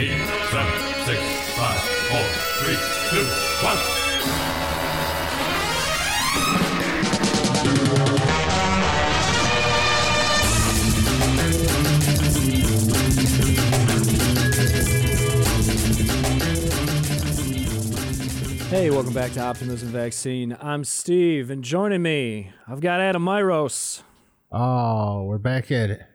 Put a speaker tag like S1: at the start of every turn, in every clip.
S1: eight, seven, six, five, four, three, two, one.
S2: Hey, welcome back to Optimism Vaccine. I'm Steve, and joining me, I've got Adam Myros.
S3: Oh, we're back at it.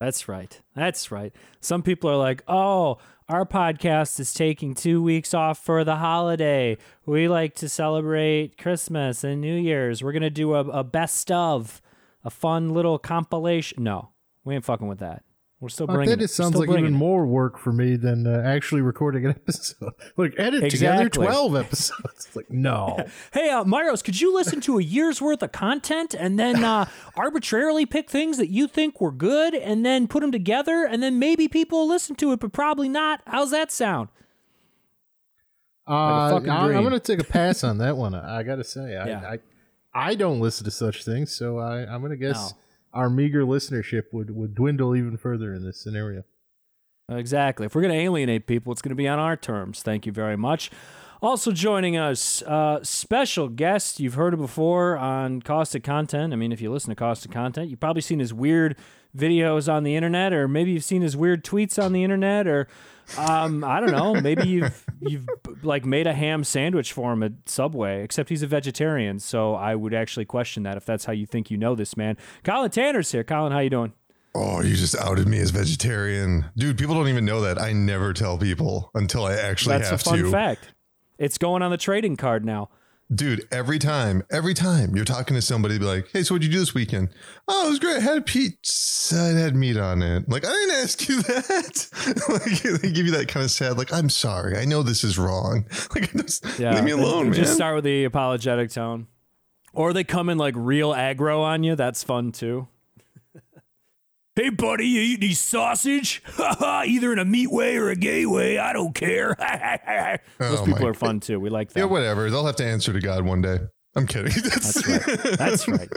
S2: That's right. That's right. Some people are like, oh, our podcast is taking two weeks off for the holiday. We like to celebrate Christmas and New Year's. We're going to do a, a best of, a fun little compilation. No, we ain't fucking with that. We're still
S3: Like,
S2: bringing
S3: that
S2: it.
S3: just sounds like even
S2: it.
S3: more work for me than uh, actually recording an episode. like edit together twelve episodes. It's like no.
S2: Hey, uh, Myros, could you listen to a year's worth of content and then uh, arbitrarily pick things that you think were good and then put them together and then maybe people will listen to it, but probably not? How's that sound?
S3: Uh,
S2: fucking
S3: I,
S2: dream.
S3: am going to take a pass on that one. I, got to say, I,
S2: Yeah.
S3: I I don't listen to such things, so I, I'm going to guess
S2: No.
S3: Our meager listenership would, would dwindle even further in this scenario.
S2: Exactly. If we're going to alienate people, it's going to be on our terms. Thank you very much. Also joining us, uh, special guest. You've heard him before on Caustic Content. I mean, if you listen to Caustic Content, you've probably seen his weird videos on the internet, or maybe you've seen his weird tweets on the internet, or um, I don't know. Maybe you've you've like made a ham sandwich for him at Subway. Except he's a vegetarian, so I would actually question that if that's how you think you know this man. Colin Tanner's here. Colin, how you doing?
S4: Oh, you just outed me as vegetarian. Dude, people don't even know that. I never tell people until I actually
S2: That's a fun
S4: to.
S2: fact. It's going on the trading card now.
S4: Dude, every time, every time you're talking to somebody, be like, hey, so what'd you do this weekend? Oh, it was great. I had pizza. It had meat on it. Like, I didn't ask you that. like, they give you that kind of sad, like, I'm sorry. I know this is wrong. Like, just
S2: Yeah,
S4: leave me alone,
S2: Just
S4: man.
S2: start with the apologetic tone, or they come in like real aggro on you. That's fun too. Hey, buddy, you eat any sausage? Either in a meat way or a gay way. I don't care. Those
S4: Oh
S2: people are fun too. We like that.
S4: yeah,
S2: them.
S4: whatever. They'll have to answer to God one day. I'm kidding. That's,
S2: right. That's right.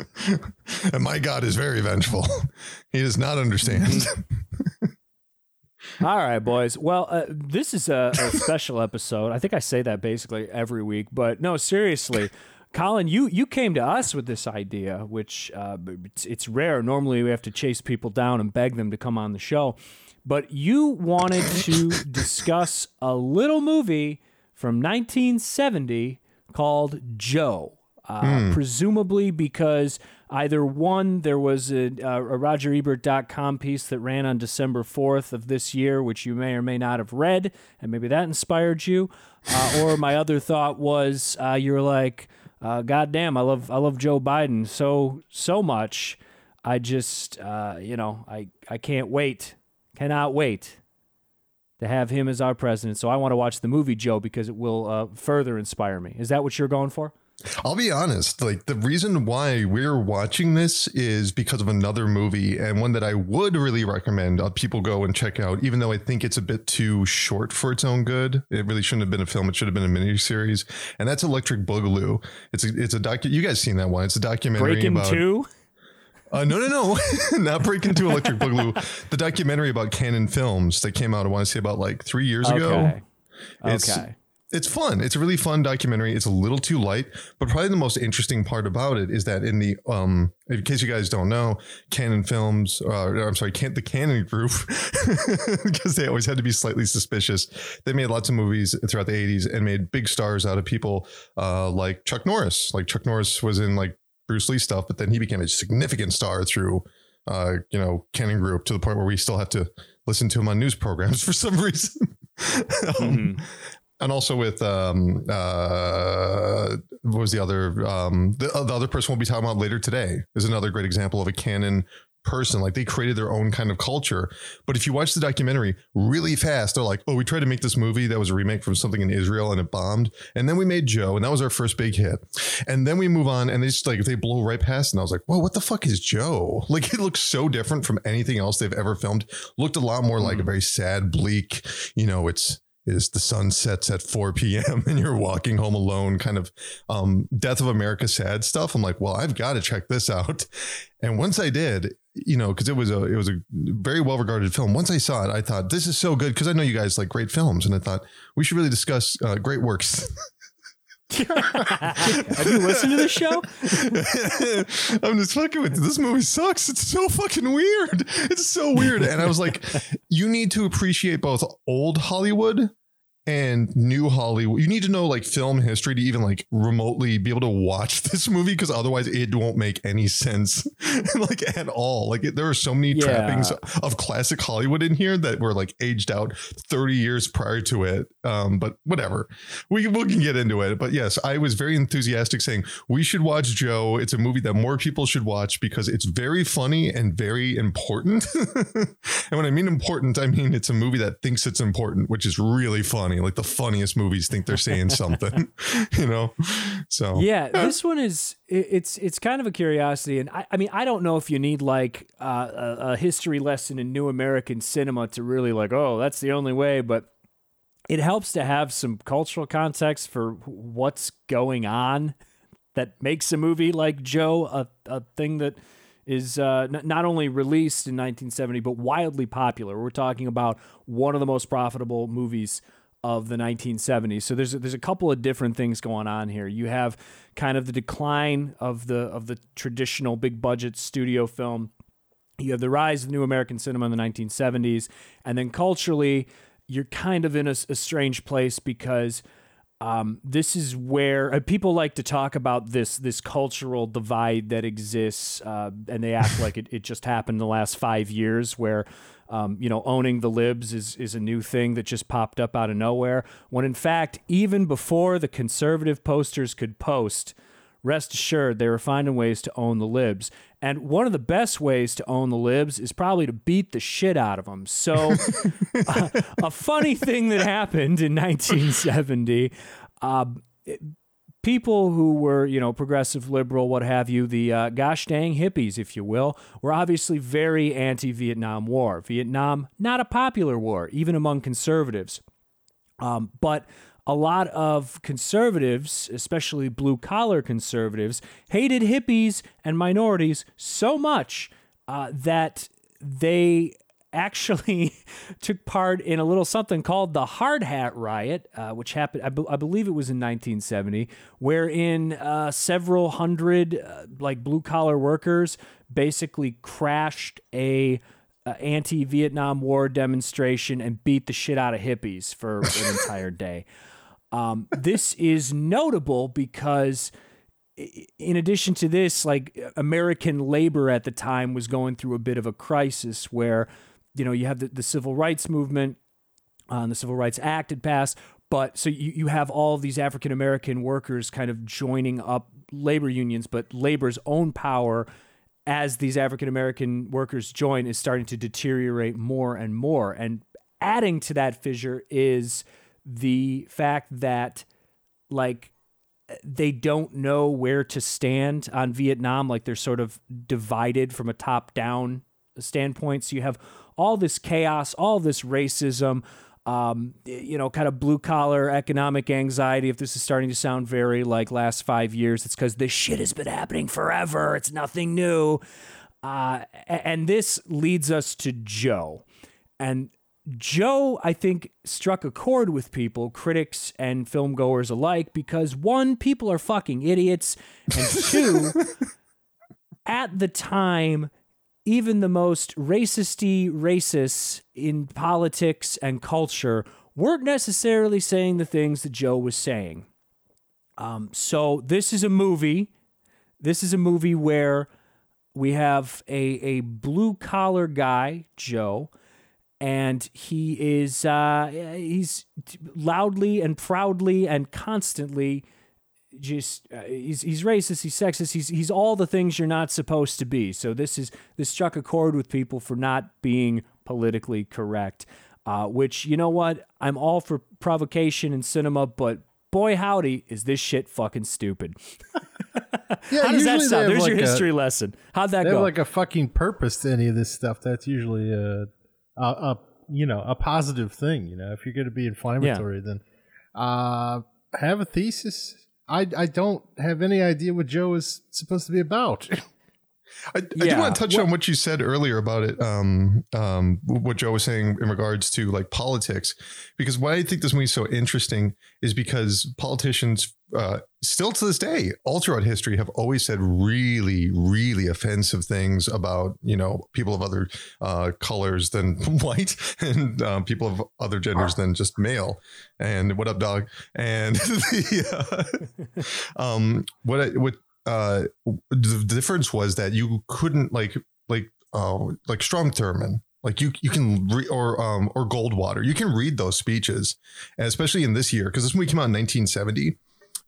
S4: and my God is very vengeful. He does not understand.
S2: All right, boys. Well, uh, this is a, a special episode. I think I say that basically every week, but no, seriously. Colin, you, you came to us with this idea, which uh, it's, it's rare. Normally, we have to chase people down and beg them to come on the show. But you wanted to discuss a little movie from 1970 called Joe. Uh, Presumably because either one, there was a, a RogerEbert.com piece that ran on December 4th of this year, which you may or may not have read, and maybe that inspired you. Uh, or my other thought was uh, you're like, uh, God damn, I love I love Joe Biden so so much. I just uh, you know I I can't wait, cannot wait to have him as our president. So I want to watch the movie Joe because it will uh, further inspire me. Is that what you're going for?
S4: I'll be honest, like the reason why we're watching this is because of another movie and one that I would really recommend uh, people go and check out, even though I think it's a bit too short for its own good. It really shouldn't have been a film. It should have been a miniseries. And that's Electric Boogaloo. It's a, it's a docu, you guys seen that one. It's a documentary
S2: Breaking
S4: about,
S2: two.
S4: uh, no, no, no, not Breaking Two Electric Boogaloo. The documentary about Cannon Films that came out, I want to say about like three years ago.
S2: Okay.
S4: It's,
S2: Okay.
S4: It's fun. It's a really fun documentary. It's a little too light, but probably the most interesting part about it is that in the um, in case you guys don't know, Cannon Films, uh, I'm sorry, can the Cannon Group, because they always had to be slightly suspicious. They made lots of movies throughout the 80s and made big stars out of people uh, like Chuck Norris. Like Chuck Norris was in like Bruce Lee stuff, but then he became a significant star through uh, you know, Cannon Group to the point where we still have to listen to him on news programs for some reason. um, and also with um uh what was the other um the, uh, the other person we'll be talking about later today is another great example of a Cannon person. Like they created their own kind of culture. But if you watch the documentary really fast they're like oh we tried to make this movie that was a remake from something in israel and it bombed. And then we made joe and that was our first big hit. And then we move on and they just like they blow right past and i was like whoa what the fuck is joe? Like it looks so different from anything else they've ever filmed. Looked a lot more like a very sad bleak you know it's is the sun sets at 4 p.m. and you're walking home alone, kind of um, Death of America sad stuff. I'm like, well, I've got to check this out. And once I did, you know, because it was a it was a very well regarded film. Once I saw it, I thought this is so good because I know you guys like great films, and I thought we should really discuss uh, great works.
S2: Have you listened to the show?
S4: I'm just fucking with you. This movie sucks. It's so fucking weird. It's so weird. And I was like, you need to appreciate both old Hollywood and new Hollywood. You need to know like film history to even like remotely be able to watch this movie because otherwise it won't make any sense like at all. Like it, there are so many
S2: Yeah.
S4: trappings of classic Hollywood in here that were like aged out 30 years prior to it. Um, but whatever. We, we can get into it. But yes, I was very enthusiastic saying we should watch Joe. It's a movie that more people should watch because it's very funny and very important. and when I mean important, I mean it's a movie that thinks it's important, which is really funny. Like the funniest movies think they're saying something, you know? So
S2: yeah, this one is it- it's it's kind of a curiosity, and I, I mean I don't know if you need like uh, a, a history lesson in new American cinema to really like oh that's the only way, but it helps to have some cultural context for what's going on that makes a movie like Joe a, a thing that is uh, n- not only released in 1970 but wildly popular. We're talking about one of the most profitable movies of the 1970s. So there's a, there's a couple of different things going on here. You have kind of the decline of the of the traditional big budget studio film. You have the rise of new American cinema in the 1970s, and then culturally, you're kind of in a strange place because um, this is where uh, people like to talk about this this cultural divide that exists, uh, and they act like it, it just happened in the last five years, where um, you know owning the libs is is a new thing that just popped up out of nowhere. When in fact, even before the conservative posters could post, rest assured they were finding ways to own the libs. And one of the best ways to own the libs is probably to beat the shit out of them. So, a, a funny thing that happened in 1970. Uh, people who were, you know, progressive, liberal, what have you, the uh, gosh dang hippies, if you will, were obviously very anti Vietnam War. Vietnam, not a popular war, even among conservatives. Um, but a lot of conservatives, especially blue collar conservatives, hated hippies and minorities so much uh, that they actually took part in a little something called the Hard Hat Riot, uh, which happened, I, be- I believe it was in 1970, wherein uh, several hundred uh, like blue collar workers basically crashed a anti-Vietnam War demonstration and beat the shit out of hippies for an entire day. Um, this is notable because, in addition to this, like American labor at the time was going through a bit of a crisis where, you know, you have the, the civil rights movement, uh, the Civil Rights Act had passed. But so you, you have all these African American workers kind of joining up labor unions, but labor's own power as these African American workers join is starting to deteriorate more and more. And adding to that fissure is the fact that, like, they don't know where to stand on Vietnam. Like, they're sort of divided from a top down standpoint. So you have all this chaos, all this racism. Um, you know, kind of blue collar economic anxiety. If this is starting to sound very like last five years, it's because this shit has been happening forever. It's nothing new. Uh, and this leads us to Joe. And Joe, I think, struck a chord with people, critics and film goers alike, because one, people are fucking idiots, and two, at the time, even the most racisty racists in politics and culture weren't necessarily saying the things that Joe was saying. Um, so this is a movie. This is a movie where we have a a blue collar guy, Joe, and he is uh, he's loudly and proudly and constantly just uh, he's he's racist, he's sexist, he's he's all the things you're not supposed to be. So this is this struck a chord with people for not being politically correct. Uh, which you know what, I'm all for provocation in cinema, but boy howdy, is this shit fucking stupid.
S3: Yeah,
S2: How does that sound? There's your
S3: like a-
S2: history lesson. How'd that
S3: They
S2: go?
S3: have like a fucking purpose to any of this stuff. That's usually a, a, a you know a positive thing. You know, if you're going to be inflammatory, then uh, have a thesis. I I don't have any idea what Joe is supposed to be about.
S4: I, I do want to touch on what you said earlier about it. Um, um, what Joe was saying in regards to like politics, because why I think this movie is so interesting is because politicians, uh, still to this day, all throughout history, have always said really, really offensive things about you know people of other uh, colors than white and uh, people of other genders than just male. And what up, dog? And the, uh, um, what I, what uh, the difference was that you couldn't like like uh like Thurmond like you you can re- or um or Goldwater. You can read those speeches and especially in this year because this movie came out in 1970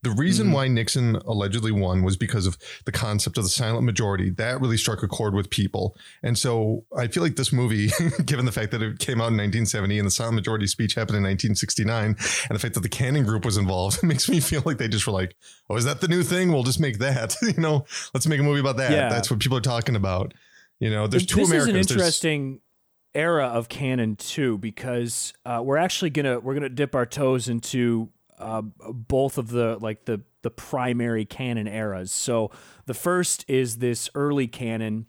S4: the reason mm-hmm. why Nixon allegedly won was because of the concept of the silent majority. That really struck a chord with people. And so I feel like this movie, given the fact that it came out in 1970 and the silent majority speech happened in 1969, and the fact that the Cannon Group was involved, makes me feel like they just were like, oh, is that the new thing? We'll just make that. you know, let's make a movie about that. Yeah. That's what people are talking about. You know, there's two
S2: this
S4: Americans.
S2: This is an interesting. There's, era of Cannon too because uh, we're actually gonna we're gonna dip our toes into uh, both of the like the the primary Cannon eras. So the first is this early Cannon,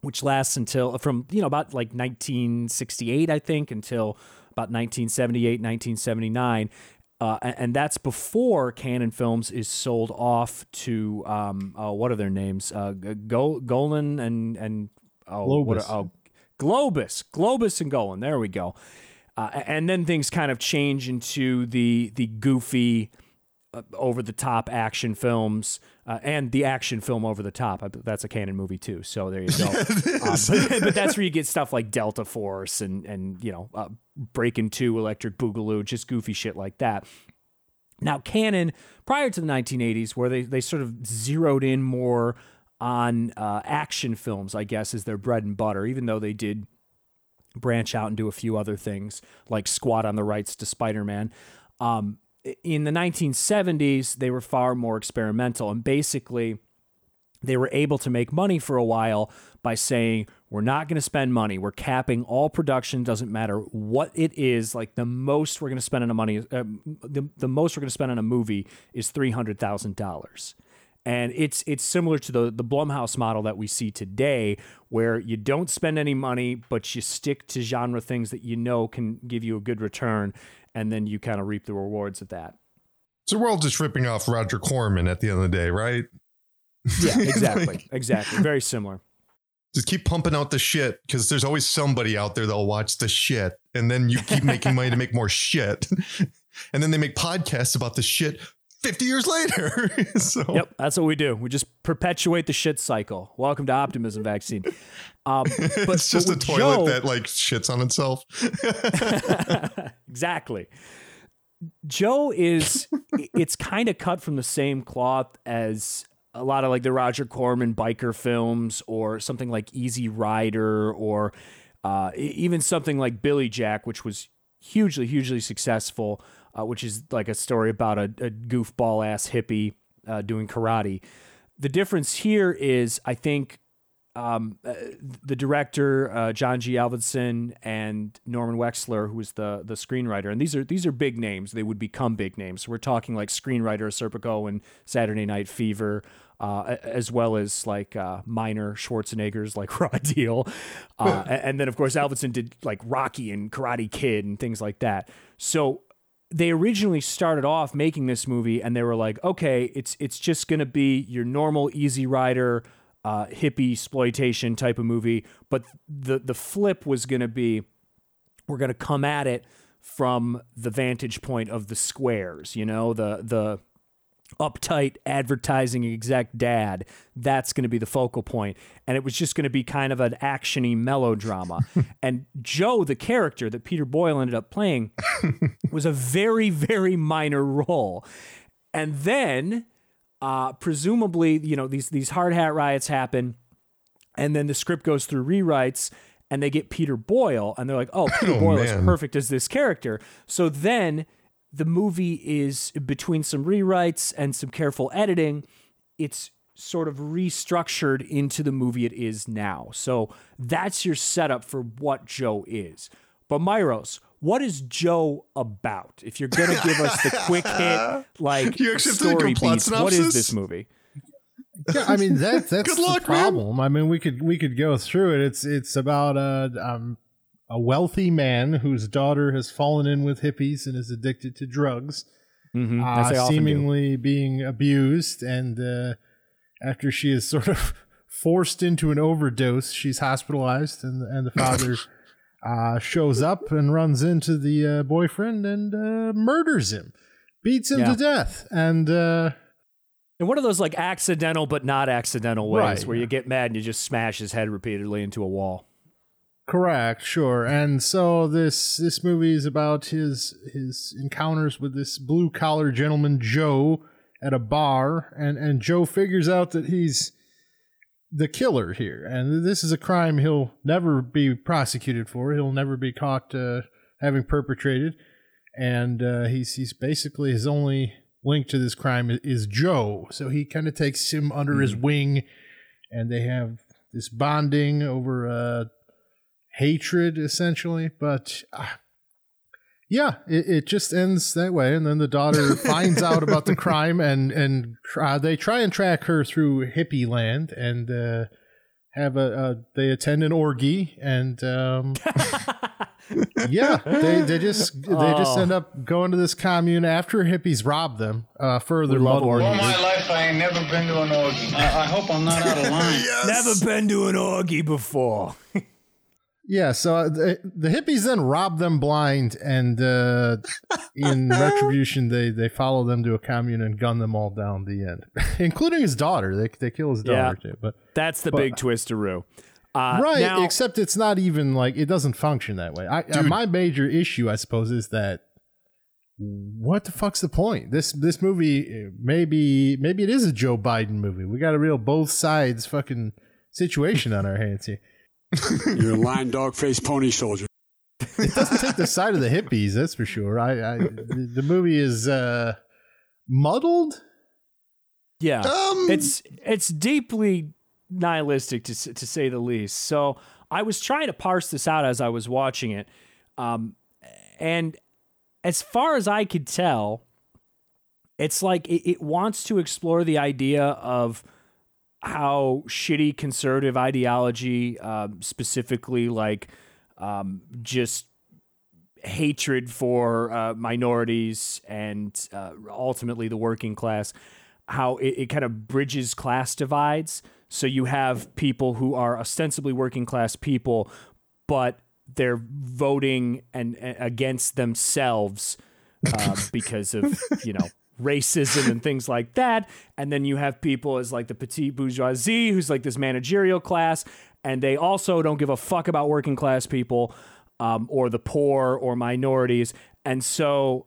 S2: which lasts until from you know about like 1968, I think, until about 1978, 1979. Uh, and that's before Cannon Films is sold off to um, uh, what are their names? Uh, Golan and and oh, Globus. What, oh, Globus, Globus and Golan. There we go. Uh, and then things kind of change into the the goofy, uh, over the top action films uh, and the action film over the top. That's a Cannon movie too. So there you go. Uh, but, but, that's where you get stuff like Delta Force and and you know uh, Breakin' Two, Electric Boogaloo, just goofy shit like that. Now Cannon, prior to the 1980s, where they they sort of zeroed in more on uh, action films, I guess, is their bread and butter. Even though they did branch out and do a few other things like squat on the rights to Spider-Man. Um, in the 1970s, they were far more experimental and basically they were able to make money for a while by saying we're not going to spend money. We're capping all production. Doesn't matter what it is. Like the most we're going to spend on a money uh, the, the most we're going to spend on a movie is $300000 and it's it's similar to the the Blumhouse model that we see today, where you don't spend any money, but you stick to genre things that you know can give you a good return, and then you kind of reap the rewards of that.
S4: So we're all just ripping off Roger Corman at the end of the day, right?
S2: Yeah, exactly, like, exactly. Very similar.
S4: Just keep pumping out the shit because there's always somebody out there that'll watch the shit, and then you keep making money to make more shit. and then they make podcasts about the shit 50 years later. so.
S2: Yep, that's what we do. We just perpetuate the shit cycle. Welcome to optimism vaccine. Um,
S4: but, it's just a toilet Joe, that like shits on itself.
S2: exactly. Joe is it's kind of cut from the same cloth as a lot of like the Roger Corman biker films or something like Easy Rider or uh, even something like Billy Jack, which was hugely, hugely successful uh, which is like a story about a, a goofball ass hippie uh, doing karate. The difference here is, I think, um, uh, the director uh, John G. Avildsen and Norman Wexler, who is the the screenwriter, and these are these are big names. They would become big names. we're talking like screenwriter Serpico and Saturday Night Fever, uh, as well as like uh, minor Schwarzeneggers like Raw Deal, uh, and then of course Avildsen did like Rocky and Karate Kid and things like that. So they originally started off making this movie and they were like, okay, it's it's just gonna be your normal Easy Rider, uh, hippie exploitation type of movie, but the the flip was gonna be, we're gonna come at it from the vantage point of the squares, you know, the the uptight advertising exec dad. That's going to be the focal. And it was just going to be kind of an actiony melodrama. and Joe, the character that Peter Boyle ended up playing, was a very, very minor role. And then, uh, presumably, you know, these these hard hat riots happen, and then the script goes through rewrites. And they get Peter Boyle, and they're like, "Oh, Peter oh, Boyle man. is perfect as this character." So then the movie is between some rewrites and some careful editing, it's sort of restructured into the movie it is now. So that's your setup for what Joe is. But Myros, what is Joe about? If you're gonna give us the quick hit, like you story beats, what is this movie?
S3: Yeah, I mean that that's
S4: Good
S3: the
S4: luck, man.
S3: problem. I mean, we could we could go through it. It's it's about a um, a wealthy man whose daughter has fallen in with hippies and is addicted to drugs,
S2: Mhm,
S3: uh, seemingly being abused, and uh, after she is sort of forced into an overdose, she's hospitalized, and and the father. Uh, shows up and runs into the uh, boyfriend and uh, murders him, beats him
S2: Yeah.
S3: to death, and uh,
S2: In one of those like accidental but not accidental ways
S3: Right,
S2: where you get mad and you just smash his head repeatedly into a wall.
S3: Correct, sure. And so this this movie is about his his encounters with this blue collar gentleman Joe at a bar, and and Joe figures out that he's the killer here, and this is a crime he'll never be prosecuted for. He'll never be caught uh, having perpetrated, and uh, he's he's basically his only link to this crime is Joe. So he kind of takes him under his wing, and they have this bonding over uh, hatred essentially but uh, yeah it, it just ends that way and then the daughter finds out about the crime and and uh, they try and track her through hippie land and uh, have a, a they attend an orgy and um, yeah they, they just they just
S2: Oh.
S3: end up going to this commune after hippies rob them uh, further
S2: We love
S3: muddling
S2: orgies.
S5: All my life, I ain't never been to an orgy. I, I hope I'm not out of line.
S2: Never been to an orgy before.
S3: Yeah, so uh, the, the hippies then rob them blind, and uh, in retribution, they they follow them to a commune and gun them all down. The end, including his daughter. They they kill his
S2: Yeah.
S3: daughter too. But
S2: That's the
S3: But-
S2: big twisteroo. Uh,
S3: right,
S2: now-
S3: except it's not even like it doesn't function that way. I, uh, my major issue, I suppose, is that what the fuck's the point? This this movie uh, maybe maybe it is a Joe Biden movie. We got a real both sides fucking situation on our hands here.
S6: You're a lying dog faced pony soldier.
S3: it doesn't take the side of the hippies, that's for sure. I, I the, the movie is uh, muddled.
S2: Yeah,
S4: Um,
S2: it's it's deeply nihilistic to to say the least. So I was trying to parse this out as I was watching it, um, and as far as I could tell, it's like it, it wants to explore the idea of how shitty conservative ideology, um, specifically like um, just hatred for uh, minorities and uh, ultimately the working class, how it, it kind of bridges class divides. So you have people who are ostensibly working class people, but they're voting and, and against themselves uh, because of you know racism and things like that. And then you have people as like the petite bourgeoisie, who's like this managerial class, and they also don't give a fuck about working class people um, or the poor or minorities. And so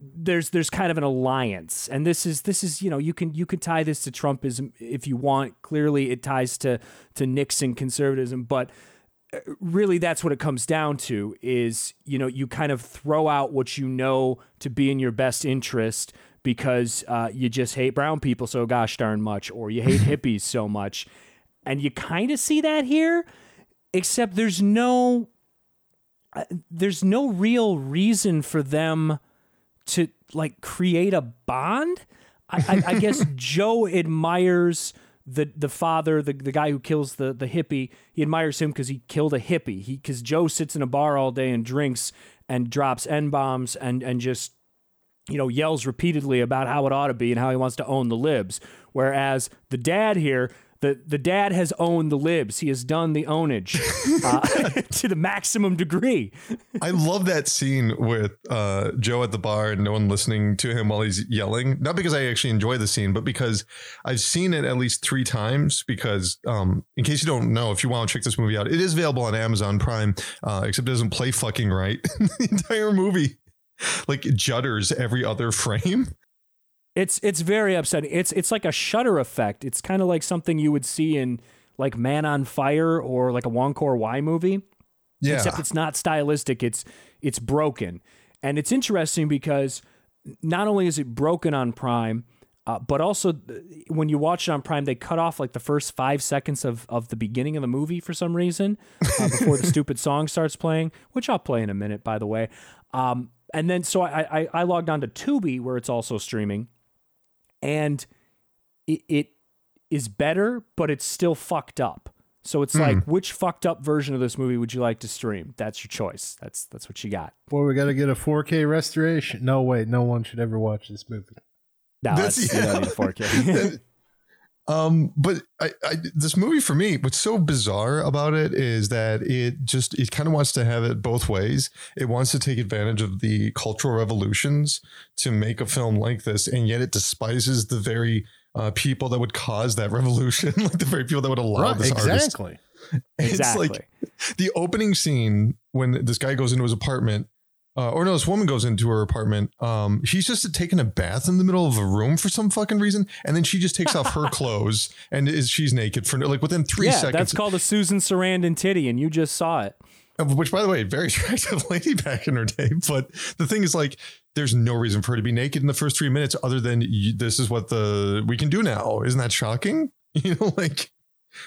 S2: there's there's kind of an alliance and this is this is you know you can you can tie this to trumpism if you want clearly it ties to to nixon conservatism but really that's what it comes down to is you know you kind of throw out what you know to be in your best interest because uh, you just hate brown people so gosh darn much or you hate hippies so much and you kind of see that here except there's no uh, there's no real reason for them to like create a bond. I, I, I guess Joe admires the the father, the, the guy who kills the the hippie. He admires him because he killed a hippie. He because Joe sits in a bar all day and drinks and drops n bombs and and just you know yells repeatedly about how it ought to be and how he wants to own the libs. Whereas the dad here. The, the dad has owned the libs. He has done the ownage uh, to the maximum degree.
S4: I love that scene with uh, Joe at the bar and no one listening to him while he's yelling. Not because I actually enjoy the scene, but because I've seen it at least three times. Because, um, in case you don't know, if you want to check this movie out, it is available on Amazon Prime, uh, except it doesn't play fucking right. the entire movie like judders every other frame.
S2: It's it's very upsetting. It's it's like a shutter effect. It's kind of like something you would see in like Man on Fire or like a Wong Kar Wai movie.
S4: Yeah.
S2: Except it's not stylistic. It's it's broken, and it's interesting because not only is it broken on Prime, uh, but also th- when you watch it on Prime, they cut off like the first five seconds of of the beginning of the movie for some reason uh, before the stupid song starts playing, which I'll play in a minute, by the way. Um, and then so I, I I logged on to Tubi where it's also streaming, and it, it is better, but it's still fucked up. So it's like, hmm. which fucked up version of this movie would you like to stream? That's your choice. That's that's what you got.
S3: Boy, we got to get a 4K restoration. No, wait, no one should ever watch this movie.
S2: No,
S4: That's-
S2: that's, you don't need a 4K.
S4: Um, but I, I, this movie for me, what's so bizarre about it is that it just it kind of wants to have it both ways. It wants to take advantage of the cultural revolutions to make a film like this, and yet it despises the very uh, people that would cause that revolution, like the very people that would allow this artist.
S3: exactly.
S4: It's like the opening scene when this guy goes into his apartment, uh, or no, this woman goes into her apartment. Um, he's just taking a bath in the middle of a room for some fucking reason, and then she just takes off her clothes and is she's naked for like within three
S2: yeah,
S4: seconds.
S2: that's called a Susan Sarandon titty, and you just saw it.
S4: Uh, Which, by the way, very attractive lady back in her day. But the thing is, like, there's no reason for her to be naked in the first three minutes, other than you, this is what the we can do now. Isn't that shocking? You know, like,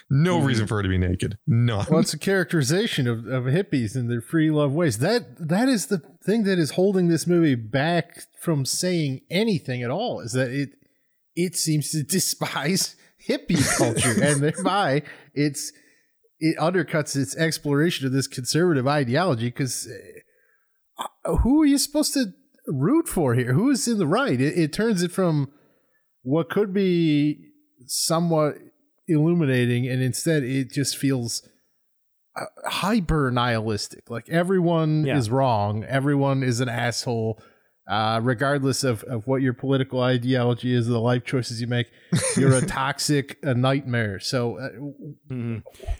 S4: no hmm. reason for her to be naked. None.
S3: Well, it's a characterization of, of hippies and their free love ways. That that is the thing that is holding this movie back from saying anything at all. Is that it? It seems to despise hippie culture, and thereby it's it undercuts its exploration of this conservative ideology. Because uh, uh, who are you supposed to root for here? Who is in the right? It, it turns it from what could be somewhat illuminating, and instead it just feels uh, hyper nihilistic. Like everyone
S2: Yeah.
S3: is wrong, everyone is an asshole. Uh, regardless of, of what your political ideology is, the life choices you make, you're a toxic a nightmare. So, uh,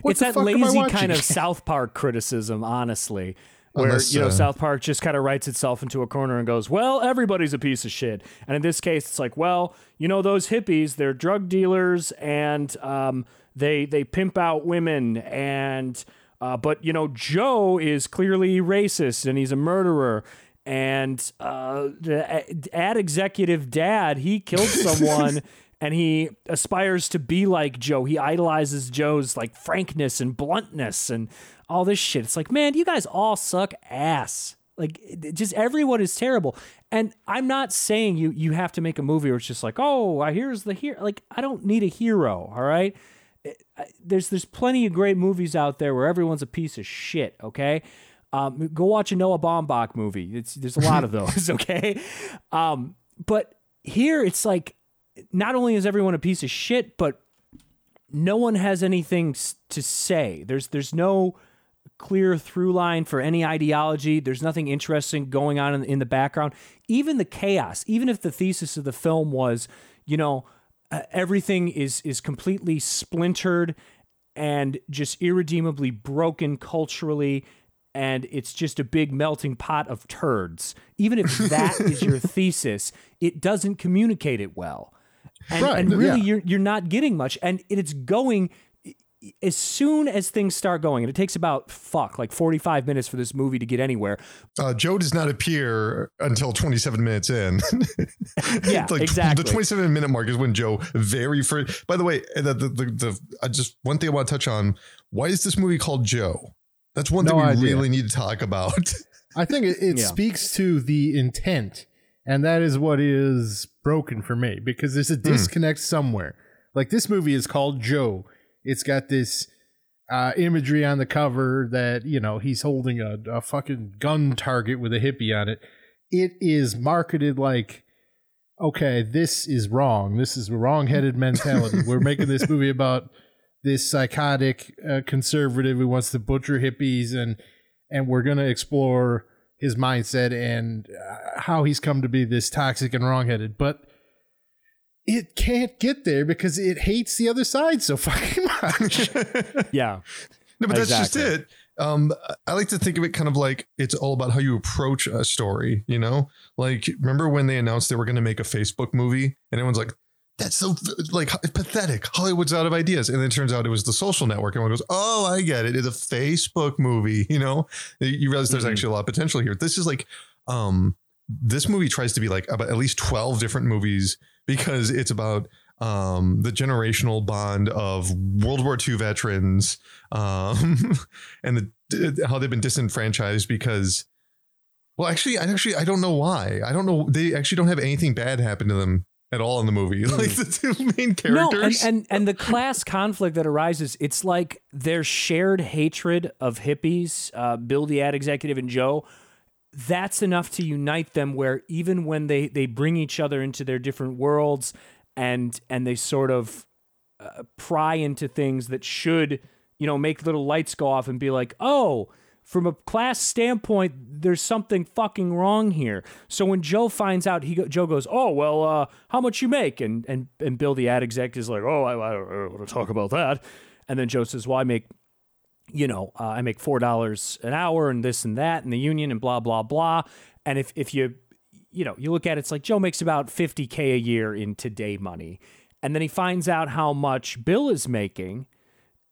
S3: what
S2: it's that
S3: fuck am I
S2: lazy kind of South Park criticism, honestly. Where
S4: Unless,
S2: you know
S4: uh,
S2: South Park just kind of writes itself into a corner and goes, "Well, everybody's a piece of shit." And in this case, it's like, "Well, you know those hippies, they're drug dealers and um, they they pimp out women and uh, but you know Joe is clearly racist and he's a murderer." And uh, the ad executive dad, he killed someone and he aspires to be like Joe. He idolizes Joe's like frankness and bluntness and all this shit. It's like, man, you guys all suck ass. Like just everyone is terrible. And I'm not saying you you have to make a movie where it's just like, oh, here's the hero. Like I don't need a hero. All right. There's there's plenty of great movies out there where everyone's a piece of shit. Okay. Um, go watch a Noah Baumbach movie. It's there's a lot of those. Okay. Um, but here it's like not only is everyone a piece of shit, but no one has anything to say. There's there's no clear through line for any ideology. There's nothing interesting going on in, in the background. Even the chaos, even if the thesis of the film was, you know, uh, everything is is completely splintered and just irredeemably broken culturally and it's just a big melting pot of turds. Even if that is your thesis, it doesn't communicate it well. And,
S3: Right,
S2: and really
S3: yeah.
S2: you're you're not getting much and it's going as soon as things start going and it takes about fuck like 45 minutes for this movie to get anywhere
S4: Uh, Joe does not appear until 27 minutes in.
S2: Yeah,
S4: like
S2: exactly.
S4: The 27 minute mark is when Joe very first. By the way, the the, the, the I just one thing I want to touch on. Why is this movie called Joe? That's one
S3: No
S4: thing we
S3: idea.
S4: really need to talk about.
S3: I think it, it
S2: Yeah.
S3: speaks to the intent, and that is what is broken for me because there's a
S2: Hmm.
S3: disconnect somewhere. Like this movie is called Joe. It's got this uh, imagery on the cover that you know he's holding a, a fucking gun target with a hippie on it. It is marketed like, okay, this is wrong. This is a wrong-headed mentality. We're making this movie about this psychotic uh, conservative who wants to butcher hippies and and we're to explore his mindset and uh, how he's come to be this toxic and wrongheaded but it can't get there because it hates the other side so fucking much
S2: yeah
S4: No, but that's just it. Um, I like to think of it kind of like it's all about how you approach a story. You know, like remember when they announced they were going to make a Facebook movie, and everyone's like, "That's so like pathetic." Hollywood's out of ideas, and then it turns out it was the Social Network. And Everyone goes, "Oh, I get it. It's a Facebook movie." You know, you realize there's
S2: Mhm.
S4: actually a lot of potential here. This is like, um, this movie tries to be like about at least twelve different movies because it's about um, the generational bond of World War II veterans um, and the, how they've been disenfranchised because, well, actually, I actually I don't know why. I don't know. They actually don't have anything bad happen to them at all in the movie. Like the two main characters.
S2: No, and,
S4: characters.
S2: and and the class conflict that arises, it's like their shared hatred of hippies, uh, Bill the ad executive and Joe. That's enough to unite them. Where even when they they bring each other into their different worlds, and and they sort of uh, pry into things that should, you know, make little lights go off and be like, oh, from a class standpoint, there's something fucking wrong here. So when Joe finds out, he go, Joe goes, oh well, uh, how much you make? And and and Bill the ad exec is like, oh, I, I don't want to talk about that. And then Joe says, well, I make, you know, uh, I make four dollars an hour and this and that and the union and blah blah blah. And if if you you know, you look at it, it's like Joe makes about 50K a year in today money. And then he finds out how much Bill is making.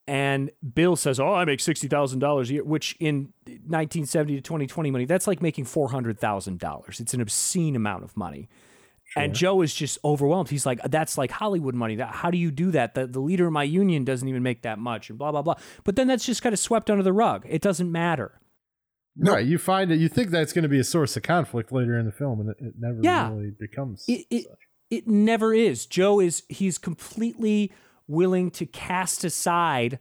S2: And Bill says, Oh, I make $60,000 a year, which in 1970 to 2020 money, that's like making $400,000. It's an obscene amount of money. And Joe is just overwhelmed. He's like, That's like Hollywood money. That, how do you do that? The, the leader of my union doesn't even make that much, and blah, blah, blah. But then that's just kind of swept under the rug. It doesn't matter.
S3: Right. You find it. You think that's going to be a source of conflict later in the film, and it, it never
S2: Yeah.
S3: really becomes.
S2: it, it, it never is. Joe is he's completely willing to cast aside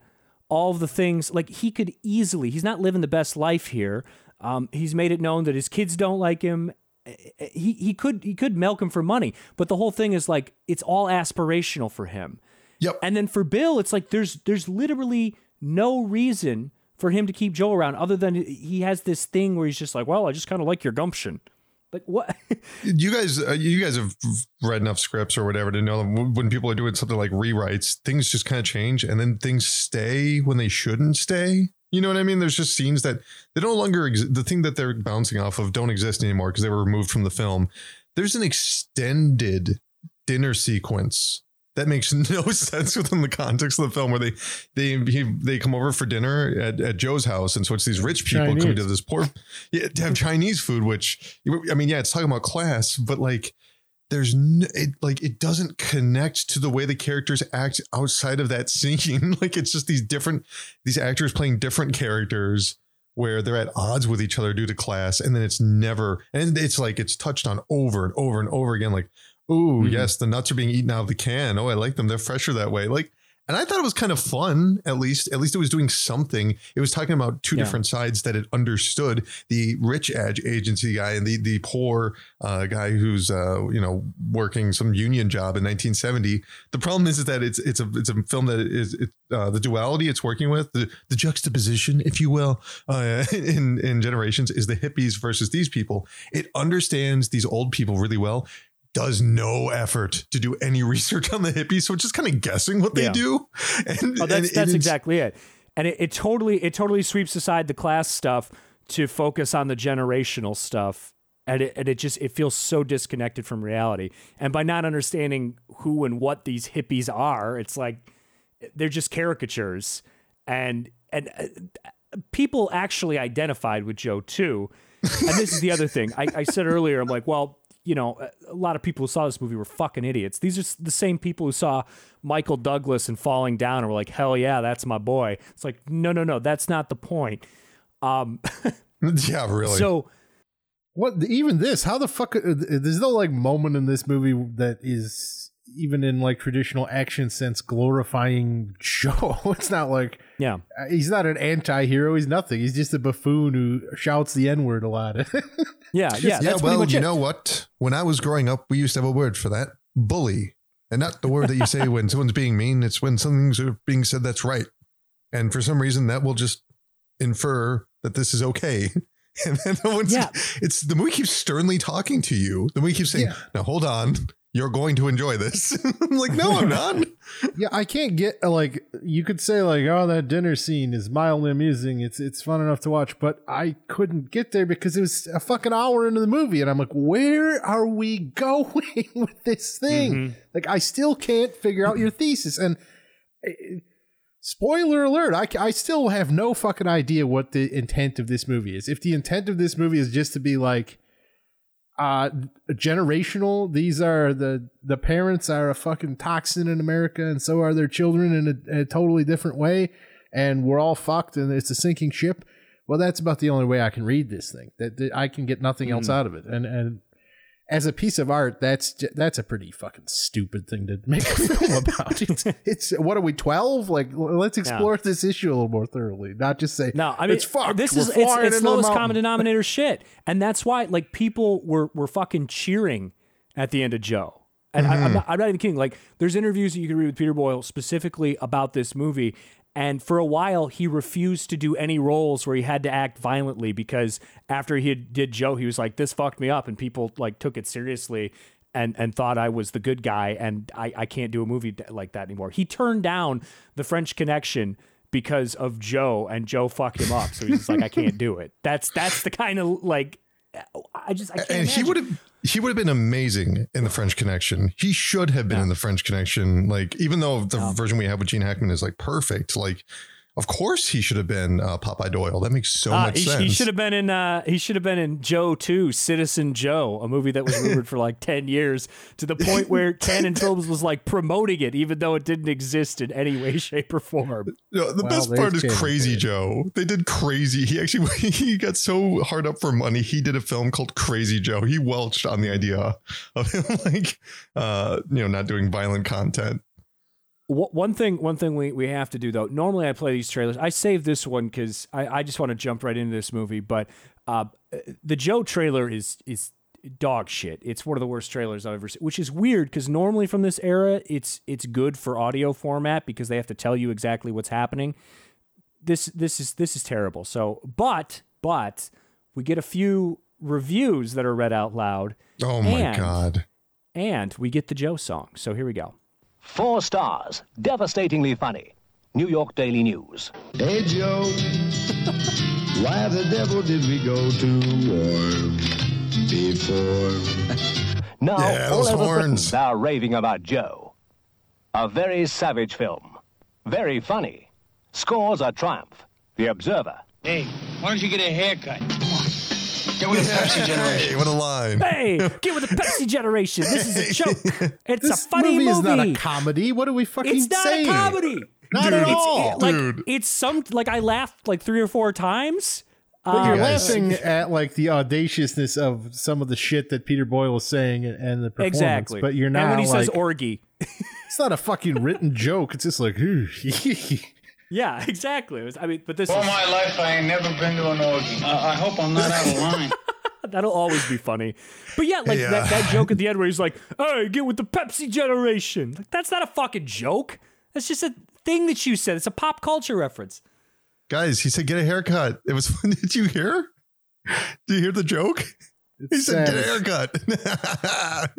S2: all of the things like he could easily. He's not living the best life here. Um, he's made it known that his kids don't like him. Eh, He he could he could milk him for money, but the whole thing is like it's all aspirational for him.
S4: Yep.
S2: And then for Bill, it's like there's there's literally no reason for him to keep Joe around other than he has this thing where he's just like, well, I just kind of like your gumption. Like what?
S4: you guys, uh, you guys have read enough scripts or whatever to know that when people are doing something like rewrites, things just kind of change, and then things stay when they shouldn't stay. You know what I mean? There's just scenes that they no longer ex- the thing that they're bouncing off of don't exist anymore because they were removed from the film. There's an extended dinner sequence that makes no sense within the context of the film where they they he, they come over for dinner at, at Joe's house and so it's these rich people coming to this poor yeah, to have Chinese food which I mean yeah it's talking about class but like there's no, it like it doesn't connect to the way the characters act outside of that scene. Like it's just these different these actors playing different characters where they're at odds with each other due to class and then it's never and it's like it's touched on over and over and over again like oh
S2: Mhm.
S4: yes the nuts are being eaten out of the can. Oh i like them. They're fresher that way. Like and i thought it was kind of fun at least at least it was doing something. It was talking about two
S2: Yeah.
S4: different sides that it understood the rich ag- agency guy and the the poor uh, guy who's uh, you know working some union job in 1970 the problem is, is that it's it's a it's a film that is it, uh, the duality it's working with the the juxtaposition if you will uh, in in generations is the hippies versus these people. It understands these old people really well does no effort to do any research on the hippies so it's just kind of guessing what they
S2: Yeah.
S4: do and
S2: Oh, that's
S4: it-
S2: that's
S4: it's-
S2: exactly it. And it, it totally it totally sweeps aside the class stuff to focus on the generational stuff. And it, and it just it feels so disconnected from reality. And by not understanding who and what these hippies are, it's like they're just caricatures. And and uh, people actually identified with Joe too. And this is the other thing. I, I said earlier, I'm like, well, you know, a lot of people who saw this movie were fucking idiots. These are the same people who saw Michael Douglas and Falling Down and were like, hell yeah, that's my boy. It's like, no, no, no, that's not the point. Um,
S4: yeah really
S2: so
S3: What even this? How the fuck? uh, There's no like moment in this movie that is even in like traditional action sense glorifying Joe. It's not like
S2: yeah,
S3: uh, he's not an anti-hero. He's nothing. He's just a buffoon who shouts the n word a lot.
S2: yeah, yeah.
S4: yeah,
S2: that's
S4: well,
S2: much
S4: you
S2: it.
S4: know what? When I was growing up, we used to have a word for that bully. And not the word that you say when someone's being mean, it's when something's being said that's right. And for some reason, that will just infer that this is okay. And then once
S2: Yeah.
S4: it's the movie keeps sternly talking to you. The movie keeps saying,
S3: Yeah.
S4: now hold on, you're going to enjoy this. I'm like, no, I'm not.
S3: yeah, I can't get like you could say like, oh, that dinner scene is mildly amusing. It's it's fun enough to watch, but I couldn't get there because it was a fucking hour into the movie, and I'm like, where are we going with this thing? Like, I still can't figure out your thesis. And uh, spoiler alert, I, I still have no fucking idea what the intent of this movie is. If the intent of this movie is just to be like uh generational. These are the the parents are a fucking toxin in america and so are their children in a, in a totally different way and we're all fucked and it's a sinking ship. Well that's about the only way i can read this thing that, that i can get nothing else out of it. And and as a piece of art, that's that's a pretty fucking stupid thing to make a film about. It's, it's what are we twelve? Like, let's explore this issue a little more thoroughly, not just say
S2: No, I mean
S3: it's fucked.
S2: This
S3: We're
S2: is it's, it's
S3: the
S2: lowest common denominator shit, and that's why like people were were fucking cheering at the end of Joe. And I, I'm, mm-hmm. not, I'm not even kidding. Like, there's interviews that you can read with Peter Boyle specifically about this movie. And for a while, he refused to do any roles where he had to act violently because after he had, did Joe, he was like, "This fucked me up," and people like took it seriously and and thought I was the good guy, and I I can't do a movie like that anymore. He turned down the French Connection because of Joe, and Joe fucked him up. So he's just like, "I can't do it." That's that's the kind of like I just I can't.
S4: and he would have he would have been amazing in the French Connection. He should have been in the French Connection. Like even though the version we have with Gene Hackman is like perfect, like of course he should have been uh, Popeye Doyle. That makes so
S2: Uh,
S4: much
S2: he,
S4: sense.
S2: he should have been in. Uh, he should have been in Joe Two, Citizen Joe, a movie that was rumored for like ten years, to the point where Cannon Films was like promoting it, even though it didn't exist in any way, shape, or form.
S4: No, the
S3: Well,
S4: best part is
S3: James
S4: Crazy
S3: Caan.
S4: Joe. They did Crazy. He actually he got so hard up for money. He did a film called Crazy Joe. He welched on the idea of him like uh you know not doing violent content.
S2: One thing, one thing we, we have to do though. Normally, I play these trailers. I saved this one because I, I just want to jump right into this movie. But uh, the Joe trailer is is dog shit. It's one of the worst trailers I've ever seen. Which is weird because normally from this era, it's it's good for audio format because they have to tell you exactly what's happening. This this is this is terrible. So, but but we get a few reviews that are read out loud,
S4: Oh my
S2: And-
S4: god.
S2: and we get the Joe song. So here we go.
S7: Four stars. Devastatingly funny. New York Daily News.
S8: Hey Joe, why the devil did we go to war before?
S7: Now,
S4: Yeah,
S7: all
S4: those
S7: over
S4: horns.
S7: Britain are raving about Joe. A very savage film. Very funny. Scores a triumph. The Observer.
S5: Hey, why don't you get a haircut? Get with the Pepsi generation.
S4: Hey, what a line.
S2: Hey, get with the Pepsi generation. This is a joke. It's
S3: This
S2: a funny
S3: movie,
S2: movie.
S3: is not a comedy. What are we fucking saying?
S2: it's not
S3: saying?
S2: a comedy.
S3: Not
S4: Dude,
S3: at
S4: it's-
S3: all.
S2: It- like
S4: Dude.
S2: it's some like I laughed like three or four times.
S3: But you're
S4: guys.
S3: laughing at like the audaciousness of some of the shit that Peter Boyle is saying and, and the performance.
S2: Exactly.
S3: But you're not
S2: And when he
S3: like
S2: says orgy.
S3: it's not a fucking written joke. It's just like
S2: Yeah, exactly. It was, I mean, but this
S5: All
S2: is,
S5: my life, I ain't never been to an orgy. I, I hope I'm not out of line.
S2: that'll always be funny. But yeah, like
S4: Yeah.
S2: That, that joke at the end where he's like, "Hey, get with the Pepsi generation." Like that's not a fucking joke. That's just a thing that you said. It's a pop culture reference.
S4: Guys, he said get a haircut. It was did you hear? Did you hear the joke? He said get a haircut.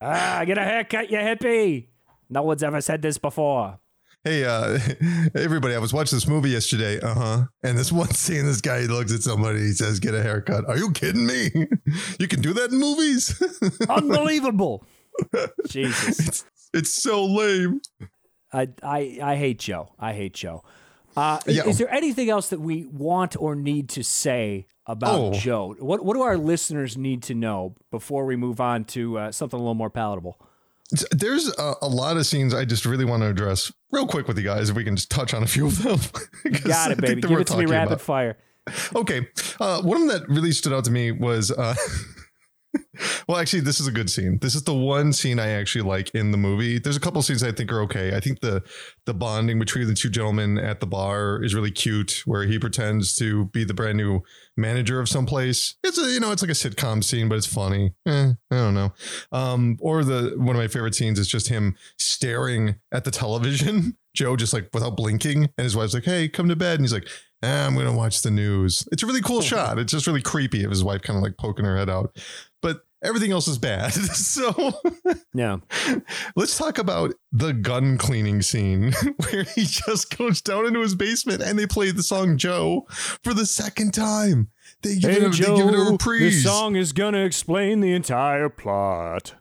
S2: Ah, get a haircut, you hippie. No one's ever said this before.
S4: Hey, uh, everybody, I was watching this movie yesterday. Uh huh. And this one scene, this guy looks at somebody, he says, Get a haircut. Are you kidding me? You can do that in movies?
S2: Unbelievable. Jesus.
S4: it's so lame.
S2: I, I I hate Joe. I hate Joe. Uh, is-
S4: Yeah.
S2: Is there anything else that we want or need to say about
S4: Oh.
S2: Joe? What What do our listeners need to know before we move on to uh, something a little more palatable?
S4: There's a, a lot of scenes I just really want to address real quick with you guys, if we can just touch on a few of them.
S2: Got it, baby. Give it to me rapid
S4: about-
S2: fire.
S4: Okay. Uh, one of them that really stood out to me was, uh, well, actually, this is a good scene. This is the one scene I actually like in the movie. There's a couple scenes I think are okay. I think the the bonding between the two gentlemen at the bar is really cute, where he pretends to be the brand new manager of some place. It's a you know it's like a sitcom scene, but it's funny. Eh, I don't know. Um, or the one of my favorite scenes is just him staring at the television. Joe just like without blinking, and his wife's like, "Hey, come to bed," and he's like, "Ah, "I'm gonna watch the news." It's a really cool shot. It's just really creepy of his wife kind of like poking her head out, everything else is bad. so
S2: Yeah.
S4: let's talk about the gun cleaning scene where he just goes down into his basement and they play the song Joe for the second time. They give,
S2: Hey
S4: it, a, they give it a
S2: Joe,
S4: reprise.
S2: this song is gonna explain the entire plot